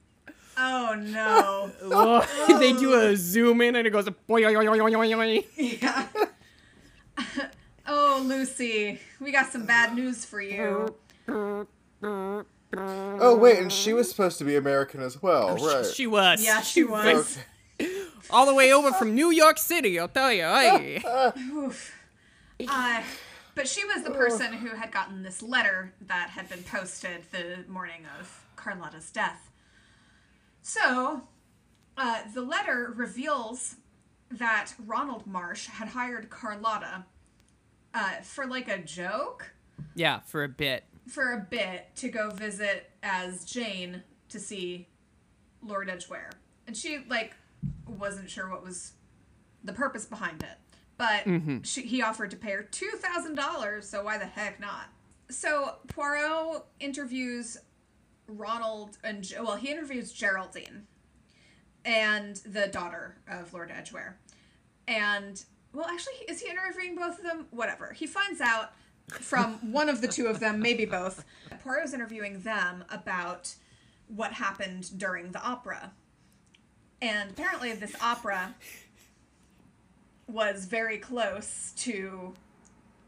Oh no. <laughs> Oh, they do a zoom in and it goes. "Boing." Yeah. <laughs> oh, Lucy, we got some bad news for you. Oh wait, and she was supposed to be American as well, oh, right? She was. Yeah, she was. All the way over from New York City. I'll tell you. Hey. <laughs> Uh, but she was the person who had gotten this letter that had been posted the morning of Carlotta's death. So, uh, the letter reveals that Ronald Marsh had hired Carlotta uh, for like a joke Yeah, for a bit. for a bit to go visit as Jane to see Lord Edgware. And she like wasn't sure what was the purpose behind it. But mm-hmm. she, he offered to pay her $2,000, so why the heck not? So Poirot interviews Ronald and well, he interviews Geraldine and the daughter of Lord Edgware. And well, actually, is he interviewing both of them? Whatever. He finds out from <laughs> one of the two of them, maybe both. Poirot's interviewing them about what happened during the opera. And apparently, this opera. was very close to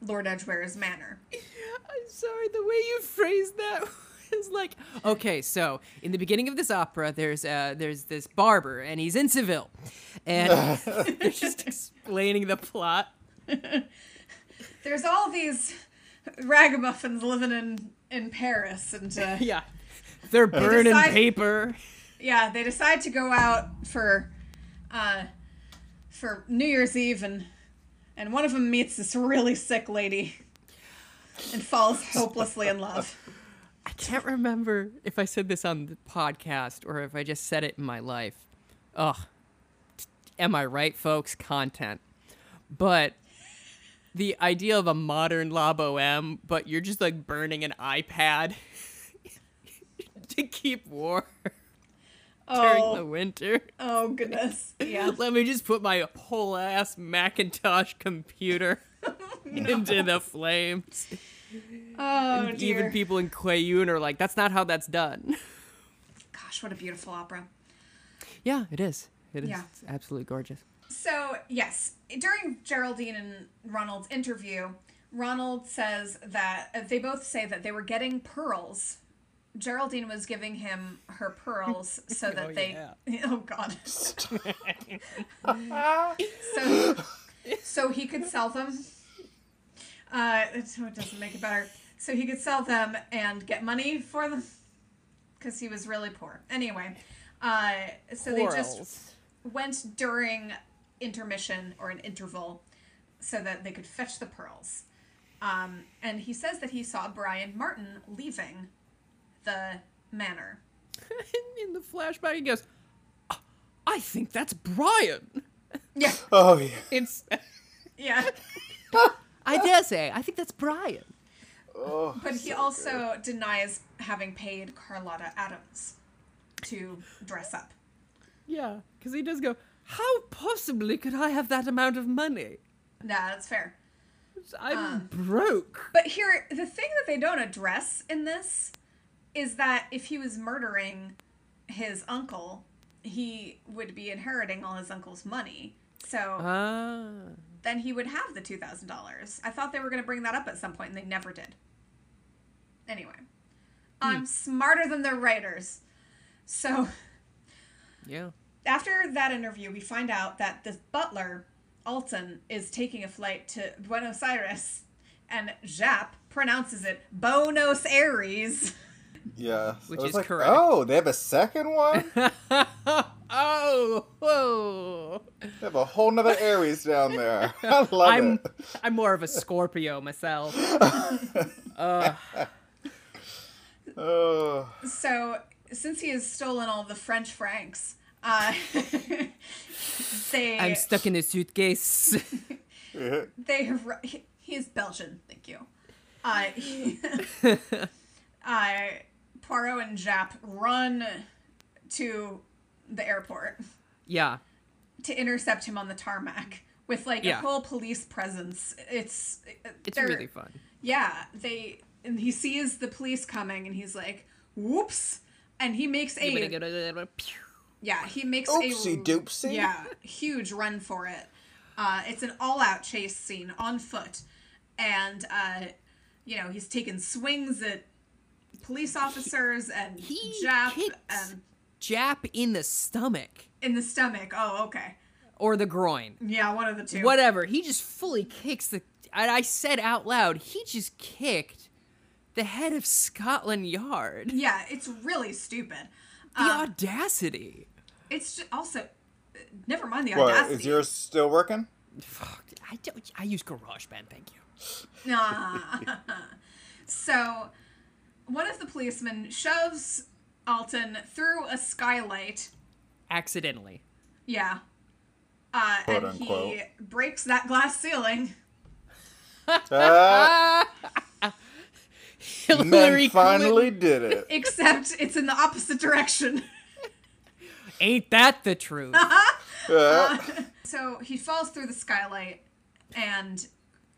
Lord Edgware's manor. I'm sorry, the way you phrased that <laughs> is like, okay, so in the beginning of this opera, there's uh, there's this barber, and he's in Seville, and <laughs> they're just explaining the plot. <laughs> There's all these ragamuffins living in in Paris, and uh, Yeah, they're burning decide- paper. Yeah, they decide to go out for uh, for New Year's Eve, and and one of them meets this really sick lady and falls hopelessly in love. I can't remember if I said this on the podcast or if I just said it in my life. Ugh. Am I right, folks? Content. But the idea of a modern La Boheme, but you're just like burning an iPad <laughs> to keep warm during the Oh, winter. oh goodness, yeah. <laughs> Let me just put my whole ass Macintosh computer <laughs> into the flames. Oh Even dear. people in Quayun are like, that's not how that's done. Gosh, what a beautiful opera. Yeah, it is. It is Yeah. It's absolutely gorgeous. So, yes, during Geraldine and Ronald's interview, Ronald says that uh, they both say that they were getting pearls. Geraldine was giving him her pearls so <laughs> that Oh, they. yeah. <laughs> Oh, God. <laughs> so, so he could sell them. Uh, it it doesn't make it better. So he could sell them and get money for them because he was really poor. Anyway, uh, so they just went during intermission or an interval so that they could fetch the pearls. Um, and he says that he saw Brian Martin leaving the manor. <laughs> in the flashback, he goes, "Ah, I think that's Brian. Yeah, <laughs> Oh yeah. It's, <laughs> yeah. I dare say, I think that's Brian. Oh, But he so also denies having paid Carlotta Adams to dress up. Yeah, because he does go, How possibly could I have that amount of money? Nah, that's fair. I'm Uh. broke. But here, the thing that they don't address in this is that if he was murdering his uncle, he would be inheriting all his uncle's money. So Ah. then he would have the $2,000. I thought they were going to bring that up at some point, and they never did. Anyway, I'm smarter than the writers. So yeah. after that interview, we find out that this butler, Alton, is taking a flight to Buenos Aires, and Japp pronounces it Buenos Aires. <laughs> Yeah. Which I was is like, correct. Oh, they have a second one? they <laughs> oh, whoa. They have a whole nother Aries down there. <laughs> I love I'm it. I'm more of a Scorpio myself. <laughs> uh, Oh. So, since he has stolen all the French francs, uh, they I'm stuck in a suitcase. they have he, he is Belgian. Thank you. Uh, he, uh, Poirot and Japp run to the airport yeah. to intercept him on the tarmac with like Yeah. a whole police presence. It's It's really fun. yeah. They and he sees the police coming and he's like, "Whoops!" And he makes a yeah he makes Oopsie a doopsie. yeah huge run for it. Uh, it's an all-out chase scene on foot, and uh, you know he's taking swings at police officers and He Japp and Japp in the stomach in the stomach. Oh, okay. or the groin. Yeah, one of the two. Whatever. He just fully kicks the. And I said out loud, he just kicked the head of Scotland Yard. Yeah, it's really stupid. The Um, audacity. it's just also never mind the What, audacity. is yours still working? Fuck. I, don't, I use GarageBand, thank you. Nah. <laughs> so, one of the policemen shoves Alton through a skylight. Accidentally. Yeah. Uh, Quote, and he breaks that glass ceiling. Ah, <laughs> Hillary men finally Clinton. did it. <laughs> Except it's in the opposite direction. <laughs> Ain't that the truth? Ah, So he falls through the skylight and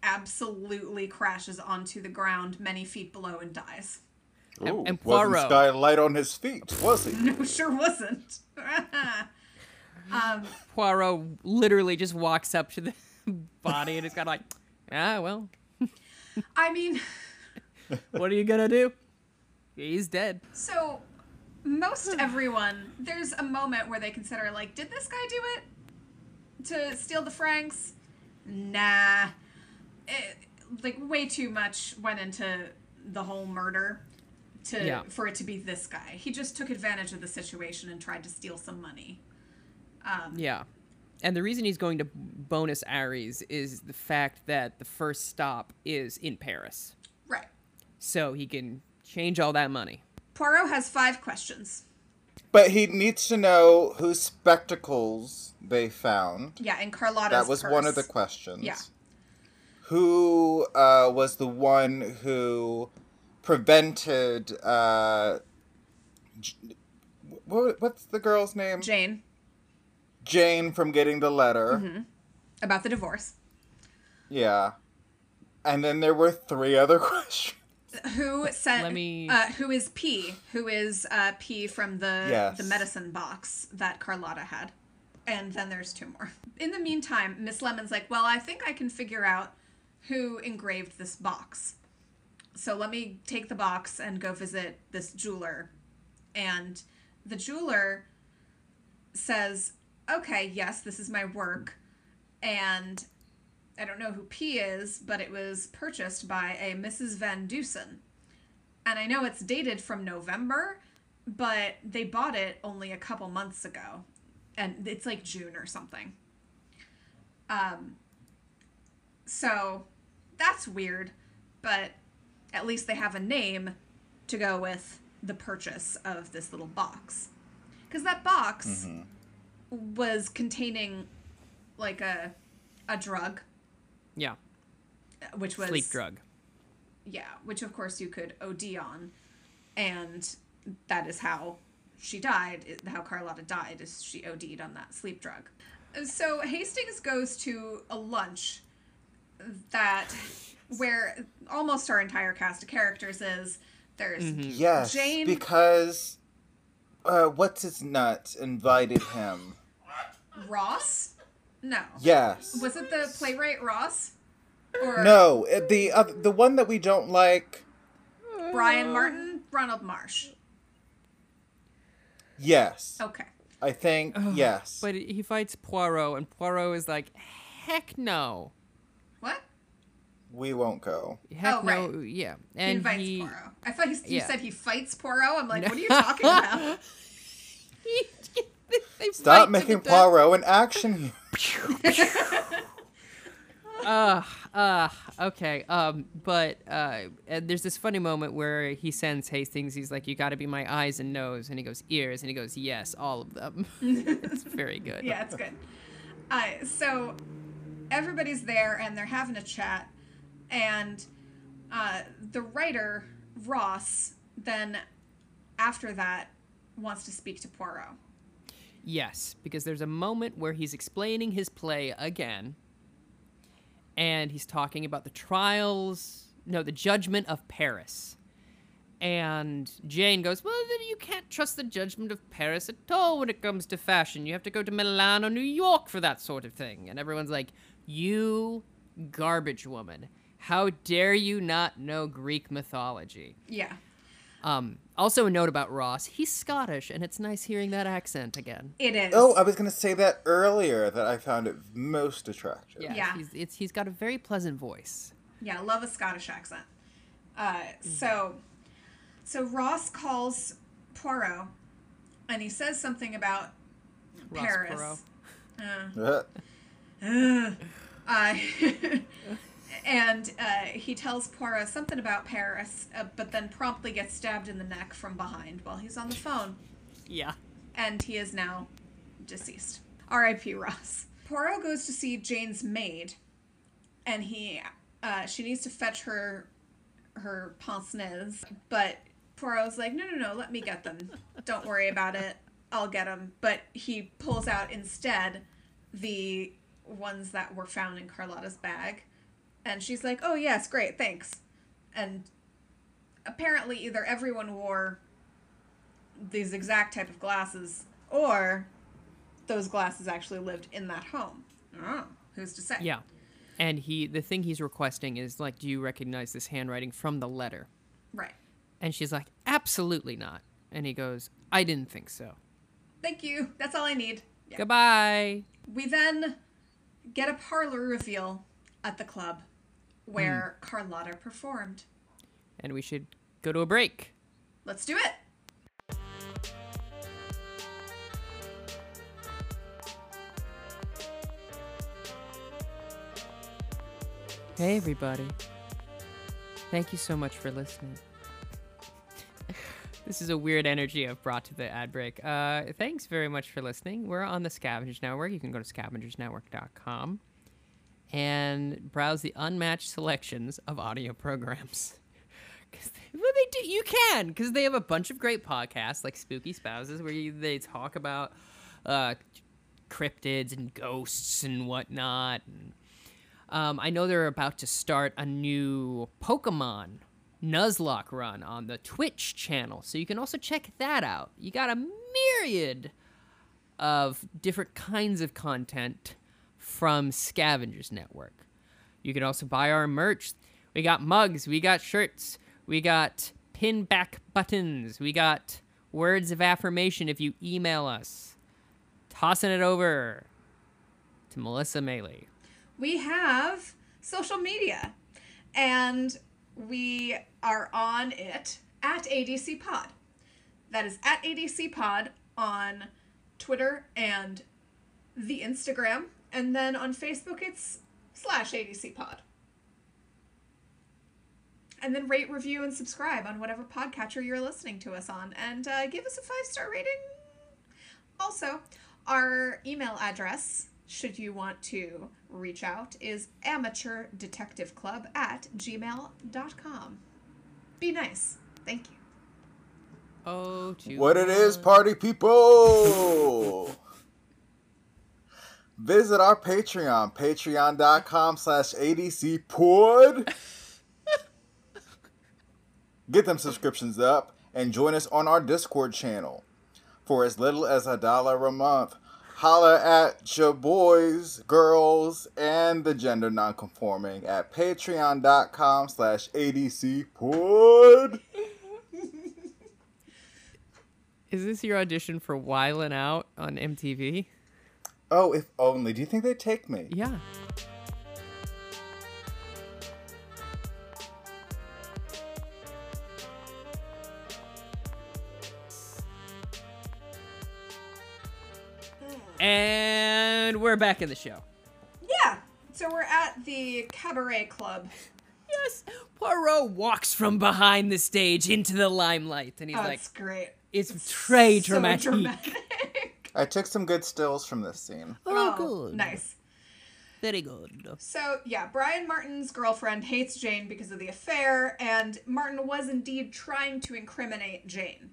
absolutely crashes onto the ground many feet below and dies. Ooh, and wasn't Poirot. Skylight on his feet, was he? <laughs> No, sure wasn't. <laughs> um, Poirot literally just walks up to the <laughs> body, and it's kind of like, ah, well, I mean, what are you gonna do? He's dead. so most everyone, there's a moment where they consider, like, did this guy do it to steal the francs? Nah. It, like, way too much went into the whole murder to Yeah. for it to be this guy. He just took advantage of the situation and tried to steal some money. Um, Yeah. And the reason he's going to bonus Ares is the fact that the first stop is in Paris. Right. So he can change all that money. Poirot has five questions. But he needs to know whose spectacles they found. Yeah, and Carlotta's That was one of the questions. Yeah. Who uh, was the one who prevented uh, what, what's the girl's name? Jane Jane from getting the letter. Mm-hmm. about the divorce. Yeah. And then there were three other <laughs> questions. Who sent? Let me- Uh, who is P? Who is uh, P from the Yes. the medicine box that Carlotta had? And then there's two more. In the meantime, Miss Lemon's like, well, I think I can figure out who engraved this box. So let me take the box and go visit this jeweler. And the jeweler says, okay, yes, this is my work. And I don't know who P is, but it was purchased by a Mrs. Van Dusen. And I know it's dated from November, but they bought it only a couple months ago. And it's like June or something. Um, so that's weird, but at least they have a name to go with the purchase of this little box. Because that box mm-hmm. was containing like a a drug, Yeah. which was Sleep drug. yeah, which of course you could OD on, and that is how she died. How Carlotta died is she OD'd on that sleep drug. So Hastings goes to a lunch that where almost our entire cast of characters is. There's Yes. Jane- Because uh, what's his nuts invited him. Ross. No, Yes. was it the playwright Ross or No, the uh, the one that we don't like. Brian Martin, Ronald Marsh? Yes. Okay. I think yes. But he fights Poirot, and Poirot is like, heck no. What? we won't go. Heck Oh, no. right. Yeah. He invites he, Poirot. I thought he, you yeah. said he fights Poirot. I'm like, what are you talking <laughs> about? <laughs> they Stop making the death. Poirot an action. Uh, <laughs> uh, okay. Um, but uh, and there's this funny moment where he sends Hastings. He's like, "You got to be my eyes and nose," and he goes, "Ears," and he goes, "Yes, all of them." it's very good. yeah, it's good. Uh, so everybody's there and they're having a chat, and uh, the writer Ross then after that wants to speak to Poirot. Yes, because there's a moment where he's explaining his play again, and he's talking about the trials, no, the judgment of Paris. And Jane goes, Well, then you can't trust the judgment of Paris at all when it comes to fashion. You have to go to Milan or New York for that sort of thing. And everyone's like, You garbage woman. How dare you not know Greek mythology? Yeah, Um, also, a note about Ross he's Scottish, and it's nice hearing that accent again. it is. Oh, I was gonna say that earlier that I found it most attractive. Yeah, Yeah. He's, it's, he's got a very pleasant voice. Yeah, I love a Scottish accent. Uh, so, so Ross calls Poirot, and he says something about Ross Paris. Perot. Uh, <laughs> Uh, <laughs> <laughs> and uh, he tells Poirot something about Paris, uh, but then promptly gets stabbed in the neck from behind while he's on the phone, Yeah. and he is now deceased. R.I.P. Ross. Poirot goes to see Jane's maid, and he, uh, she needs to fetch her, her pince nez, but Poirot's like, no, no, no, let me get them. Don't worry about it. I'll get them. But he pulls out instead the ones that were found in Carlotta's bag. And she's like, oh, yes, great, thanks. And apparently, either everyone wore these exact type of glasses, or those glasses actually lived in that home. Oh, who's to say? Yeah. and he the thing he's requesting is like, do you recognize this handwriting from the letter? Right. And she's like, absolutely not. And he goes, I didn't think so. Thank you. That's all I need. Yeah. Goodbye. We then get a parlor reveal at the club where Carlotta performed. And we should go to a break. Let's do it. Hey, everybody. Thank you so much for listening. <laughs> this is a weird energy I've brought to the ad break. Uh, thanks very much for listening. We're on the Scavengers Network. You can go to scavengersnetwork.com and browse the unmatched selections of audio programs. <laughs> well, they do. You can because they have a bunch of great podcasts like Spooky Spouses, where you, they talk about uh, cryptids and ghosts and whatnot. And, um, I know they're about to start a new Pokemon Nuzlocke run on the Twitch channel, so you can also check that out. You got a myriad of different kinds of content from Scavengers Network. You can also buy our merch. We got mugs, we got shirts, we got pin back buttons, we got words of affirmation if you email us. Tossing it over to Melissa Maley. we have social media and we are on it at ADC Pod. That is at ADC Pod on Twitter and the Instagram. And then on Facebook, it's slash ADC Pod. And then rate, review, and subscribe on whatever podcatcher you're listening to us on. And uh, give us a five star rating. Also, our email address, should you want to reach out, is amateurdetectiveclub at gmail.com. Be nice. Thank you. Oh, What it is, party people! <laughs> Visit our Patreon, patreon.com slash adcpod. <laughs> Get them subscriptions up and join us on our Discord channel. For as little as a dollar a month, holla at your boys, girls, and the gender nonconforming at patreon.com slash adcpod. <laughs> Is this your audition for Wildin' Out on MTV? Oh, if only. Do you think they'd take me? Yeah. And we're back in the show. Yeah. So we're at the Cabaret Club. Yes, Poirot walks from behind the stage into the limelight, and he's Oh, like, it's great. "It's très So dramatic." Dramatic. I took some good stills from this scene. Oh, good. Nice. Very good. So, yeah, Brian Martin's girlfriend hates Jane because of the affair, and Martin was indeed trying to incriminate Jane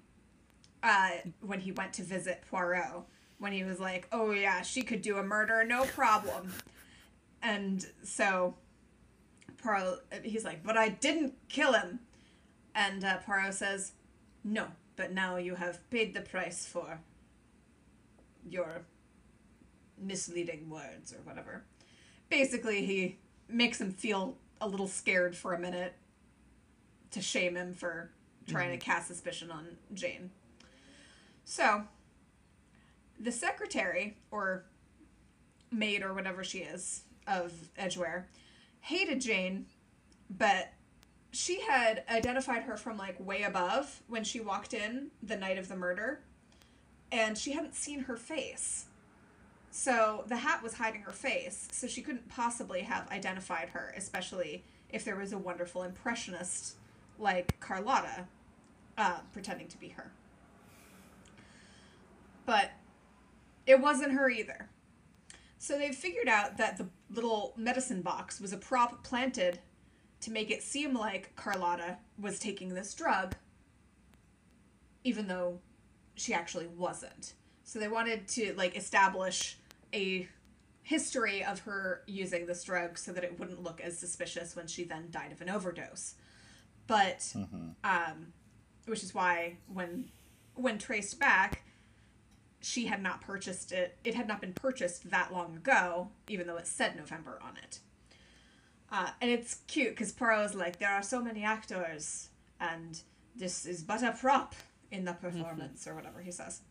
uh, when he went to visit Poirot. When he was like, oh, yeah, she could do a murder, no problem. And so Poirot, he's like, but I didn't kill him. And uh, Poirot says, no, but now you have paid the price for your misleading words or whatever. Basically he makes him feel a little scared for a minute to shame him for trying to mm-hmm. cast suspicion on Jane. So, the secretary or maid or whatever she is of Edgware hated Jane, but she had identified her from like way above when she walked in the night of the murder, and she hadn't seen her face. So the hat was hiding her face, so she couldn't possibly have identified her, especially if there was a wonderful impressionist like Carlotta uh, pretending to be her. But it wasn't her either. So they figured out that the little medicine box was a prop planted to make it seem like Carlotta was taking this drug, even though she actually wasn't. So they wanted to like establish a history of her using this drug so that it wouldn't look as suspicious when she then died of an overdose. But um which is why when when traced back she had not purchased it. It had not been purchased that long ago, even though it said November on it. Uh, and it's cute because Poirot's like, there are so many actors, and this is but a prop in the performance, or whatever he says.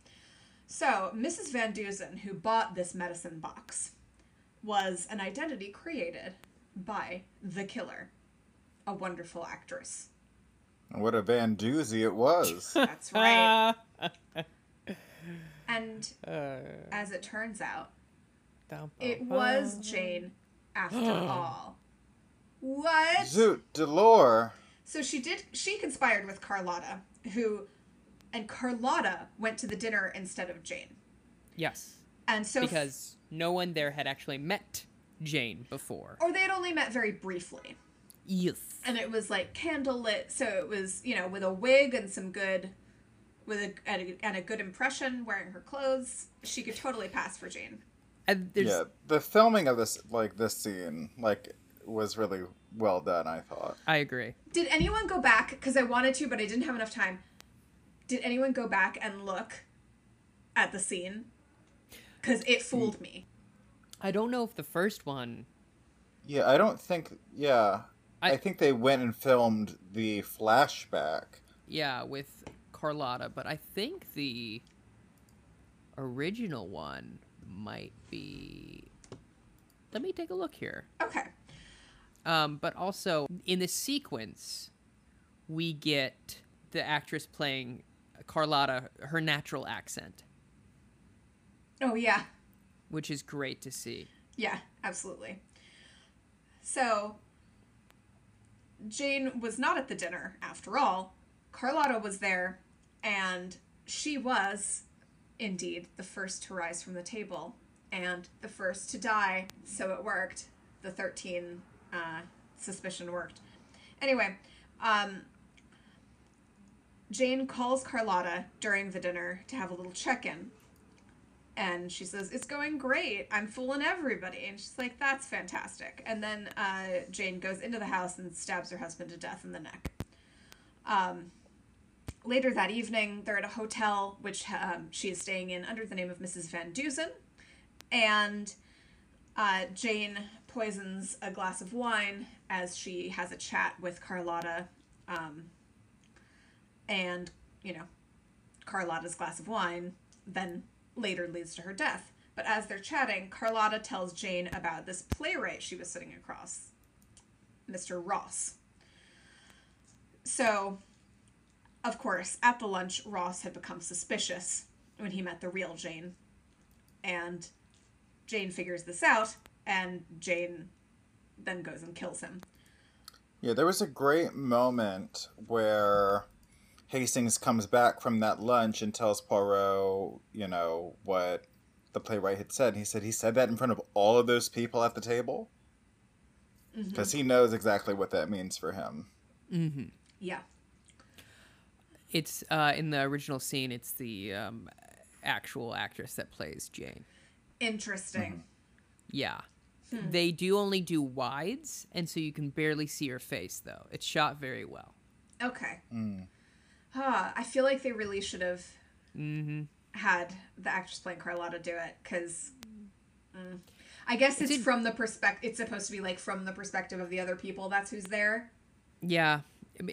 So, Mrs. Van Dusen, who bought this medicine box, was an identity created by the killer, a wonderful actress. What a Van Doozy it was. <laughs> That's right. <laughs> And Uh, as it turns out, dum, it bum, was. Jane after <gasps> all. What? Zoot, Delore. So she did. She conspired with Carlotta, who, and Carlotta went to the dinner instead of Jane. Yes, And so, because no one there had actually met Jane before. or they had only met very briefly, Yes. and it was like candlelit. So it was, you know, with a wig and some good, with a and a, and a good impression, wearing her clothes, she could totally pass for Jane. And there's Yeah, the filming of this, like this scene, like was really well done. I thought. I agree. Did anyone go back? Because I wanted to, but I didn't have enough time. Did anyone go back and look at the scene? Because it fooled me. I don't know if the first one Yeah, I don't think. Yeah, I, I- think they went and filmed the flashback. Yeah, with Carlotta, but I think the original one might be. Let me take a look here. Okay. Um, but also in the sequence, we get the actress playing Carlotta her natural accent, Oh, yeah. which is great to see. Yeah, absolutely. So, Jane was not at the dinner after all. Carlotta was there, and she was, indeed, the first to rise from the table and the first to die. So it worked. The 13 uh, suspicion worked. Anyway, um, Jane calls Carlotta during the dinner to have a little check in. And she says, It's going great. I'm fooling everybody. And she's like, That's fantastic. And then uh, Jane goes into the house and stabs her husband to death in the neck. Um, later that evening, they're at a hotel which um, she is staying in under the name of Mrs. Van Dusen. And uh, Jane poisons a glass of wine as she has a chat with Carlotta. Um, and, you know, Carlotta's glass of wine then later leads to her death. But as they're chatting, Carlotta tells Jane about this playwright she was sitting across, Mr. Ross. So, of course, at the lunch, Ross had become suspicious when he met the real Jane. And Jane figures this out, and Jane then goes and kills him. Yeah, there was a great moment where Hastings comes back from that lunch and tells Poirot, you know, what the playwright had said. He said he said that in front of all of those people at the table because he knows exactly what that means for him. Mm-hmm. Yeah. It's uh, in the original scene. It's the um, actual actress that plays Jane. Interesting. Yeah. They do only do wides, and so you can barely see her face, though. It's shot very well. Okay. Mm. Ah, I feel like they really should have Mm-hmm. had the actress playing Carlotta do it because I guess it's, It's from the perspective. It's supposed to be like from the perspective of the other people. That's who's there. Yeah,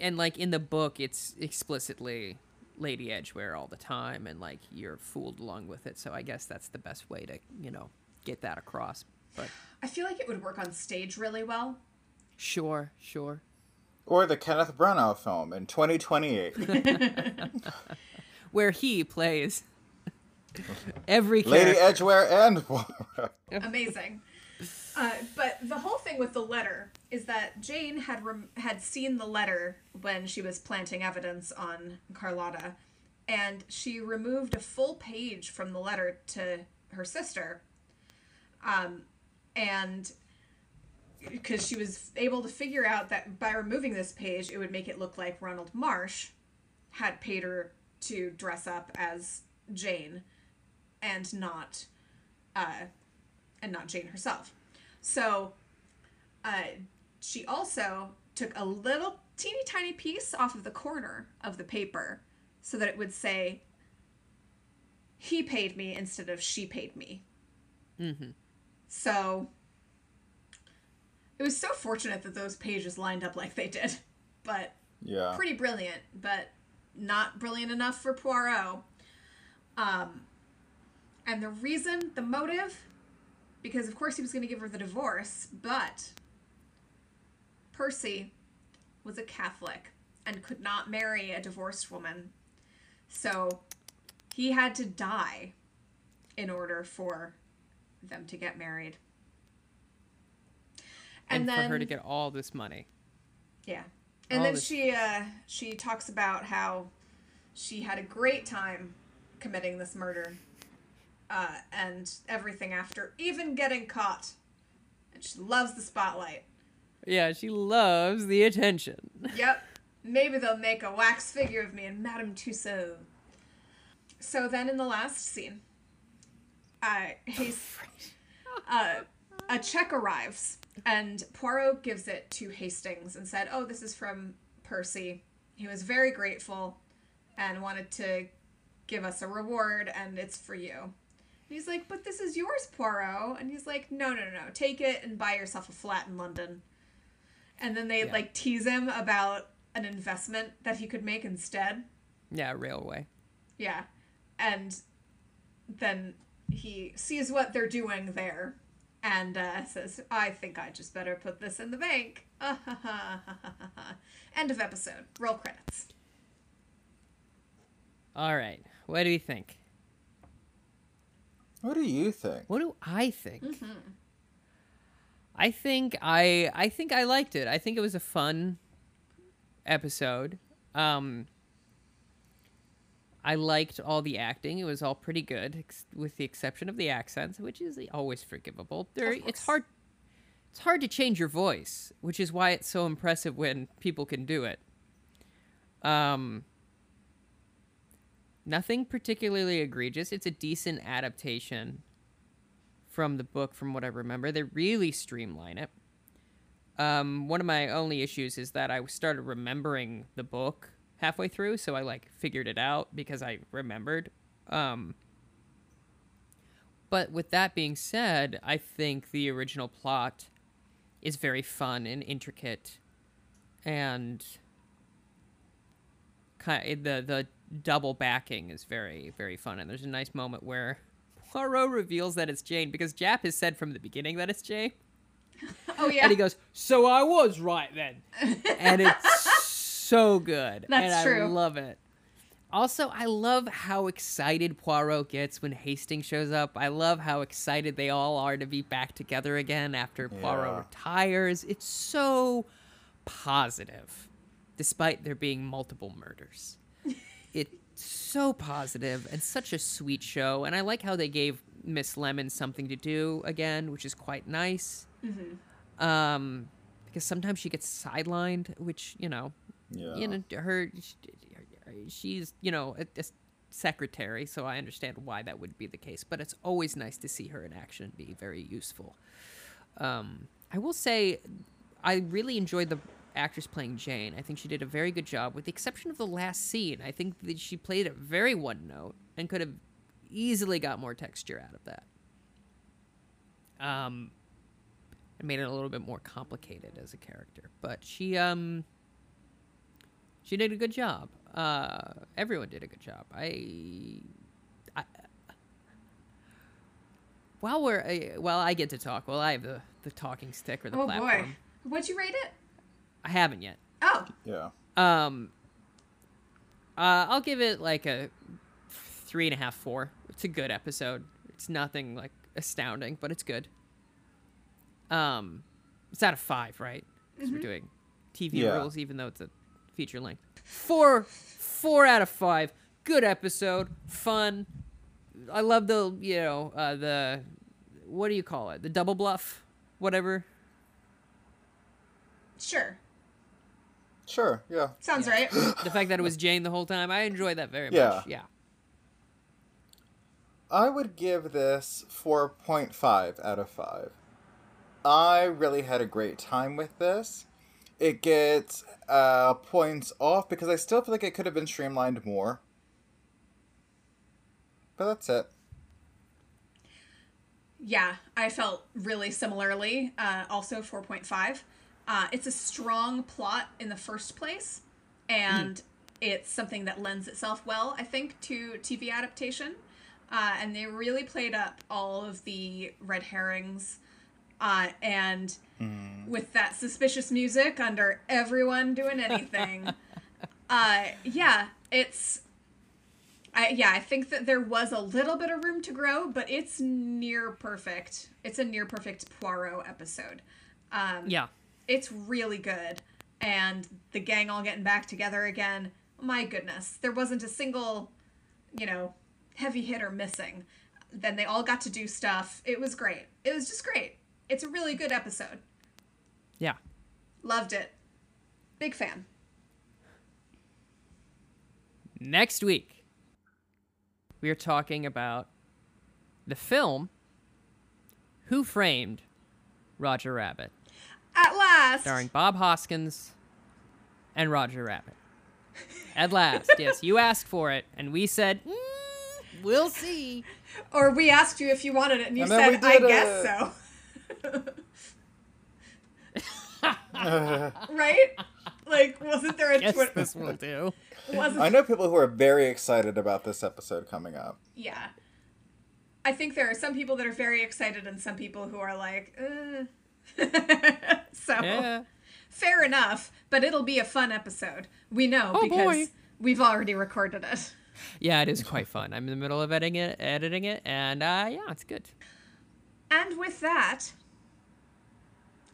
and like in the book, it's explicitly Lady Edgware all the time, and like you're fooled along with it. So I guess that's the best way to you know get that across. But I feel like it would work on stage really well. sure, sure. Or the Kenneth Branagh film in 2028. <laughs> <laughs> Where he plays <laughs> every Lady character. Edgware and Poirot. Amazing. Uh, but the whole thing with the letter is that Jane had rem- had seen the letter when she was planting evidence on Carlotta, and she removed a full page from the letter to her sister. Um, and because she was able to figure out that by removing this page, it would make it look like Ronald Marsh had paid her to dress up as Jane, and not uh, and not Jane herself. So uh, she also took a little teeny tiny piece off of the corner of the paper so that it would say, he paid me instead of she paid me. Mm-hmm. So it was so fortunate that those pages lined up like they did. But Yeah. pretty brilliant, but not brilliant enough for Poirot. Um, and the reason, the motive, because of course he was going to give her the divorce, but Percy was a Catholic and could not marry a divorced woman. So he had to die in order for them to get married. And, for her to get all this money. Yeah. And All then this- she uh she talks about how she had a great time committing this murder. Uh and everything after, even getting caught. And she loves the spotlight. Yeah, she loves the attention. <laughs> Yep. Maybe they'll make a wax figure of me and Madame Tussaud. So then in the last scene, uh, Hast- uh, a check arrives and Poirot gives it to Hastings and said, "Oh, this is from Percy. He was very grateful and wanted to give us a reward, and it's for you." And he's like, "But this is yours, Poirot." And he's like, "No, no, no, no. Take it and buy yourself a flat in London." And then they Yeah. like tease him about an investment that he could make instead. Yeah, railway. Yeah. And then he sees what they're doing there and uh, says, I think I just better put this in the bank. <laughs> End of episode. Roll credits. All right. What do you think? What do you think? What do I think? I think I I think I liked it. I think it was a fun episode. Um I liked all the acting. It was all pretty good, ex- with the exception of the accents, which is always forgivable. There, it's hard. It's hard to change your voice, which is why it's so impressive when people can do it. Um, nothing particularly egregious. It's a decent adaptation from the book, from what I remember. They really streamline it. Um, one of my only issues is that I started remembering the book halfway through, so I like figured it out because I remembered. Um, but with that being said, I think the original plot is very fun and intricate, and kind the the double backing is very very fun. And there's a nice moment where <laughs> Poirot reveals that it's Jane because Japp has said from the beginning that it's Jane. <laughs> Oh, yeah. And he goes, "So I was right then," <laughs> and it's so good. That's and I true. love it. Also, I love how excited Poirot gets when Hastings shows up. I love how excited they all are to be back together again after Poirot Yeah. retires. It's so positive, despite there being multiple murders. <laughs> it's so positive and such a sweet show. And I like how they gave Miss Lemon something to do again, which is quite nice. Um, because sometimes she gets sidelined, which you know, Yeah. you know, her, she's you know a, a secretary, so I understand why that would be the case. But it's always nice to see her in action be very useful. Um, I will say, I really enjoyed the actress playing Jane. I think she did a very good job, with the exception of the last scene. I think that she played it very one note and could have easily got more texture out of that. Um, it made it a little bit more complicated as a character, but she um she did a good job. Uh, everyone did a good job. I, I while we're uh, while I get to talk, well, I have the the talking stick or the oh, platform. boy. What'd you rate it? I haven't yet. Oh, Yeah. Um, uh, I'll give it like a three and a half, four. It's a good episode. It's nothing like astounding, but it's good. Um, it's out of five, right? Because we're doing TV Yeah. rules, even though it's a feature length. Four, four out of five. Good episode, fun. I love the you know uh, the what do you call it? The double bluff, whatever. sure. Sure. Yeah. Sounds right. <gasps> the fact that it was Jane the whole time, I enjoyed that very Yeah. much. Yeah. I would give this 4.5 out of 5. I really had a great time with this. It gets uh, points off because I still feel like it could have been streamlined more. But that's it. Yeah, I felt really similarly. Uh, also 4.5. Uh, it's a strong plot in the first place, and it's something that lends itself well, I think, to TV adaptation. Uh, and they really played up all of the red herrings. Uh, and with that suspicious music under everyone doing anything. <laughs> uh, yeah, it's I, yeah, I think that there was a little bit of room to grow, but it's near perfect. It's a near perfect Poirot episode. Um, Yeah. It's really good. And the gang all getting back together again. My goodness. There wasn't a single, you know, heavy hitter missing. Then they all got to do stuff. It was great. It was just great. It's a really good episode. Yeah. Loved it. Big fan. Next week, we are talking about the film Who Framed Roger Rabbit, At last. starring Bob Hoskins and Roger Rabbit. At last, <laughs> yes, you asked for it, and we said, "Mm, we'll see. Or we asked you if you wanted it, and you And said, we "I did guess so." <laughs> <laughs> right? Like, wasn't there a Yes, Twitter? this will do. Wasn't I know people who are very excited about this episode coming up. yeah. I think there are some people that are very excited, and some people who are like, uh. <laughs> so Yeah. fair enough. But it'll be a fun episode. We know Oh, because boy. we've already recorded it. Yeah, it is quite fun. I'm in the middle of editing it, editing it, and uh, yeah, it's good. And with that,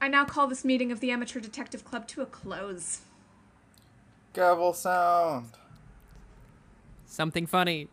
I now call this meeting of the Amateur Detective Club to a close. Gavel sound. Something funny.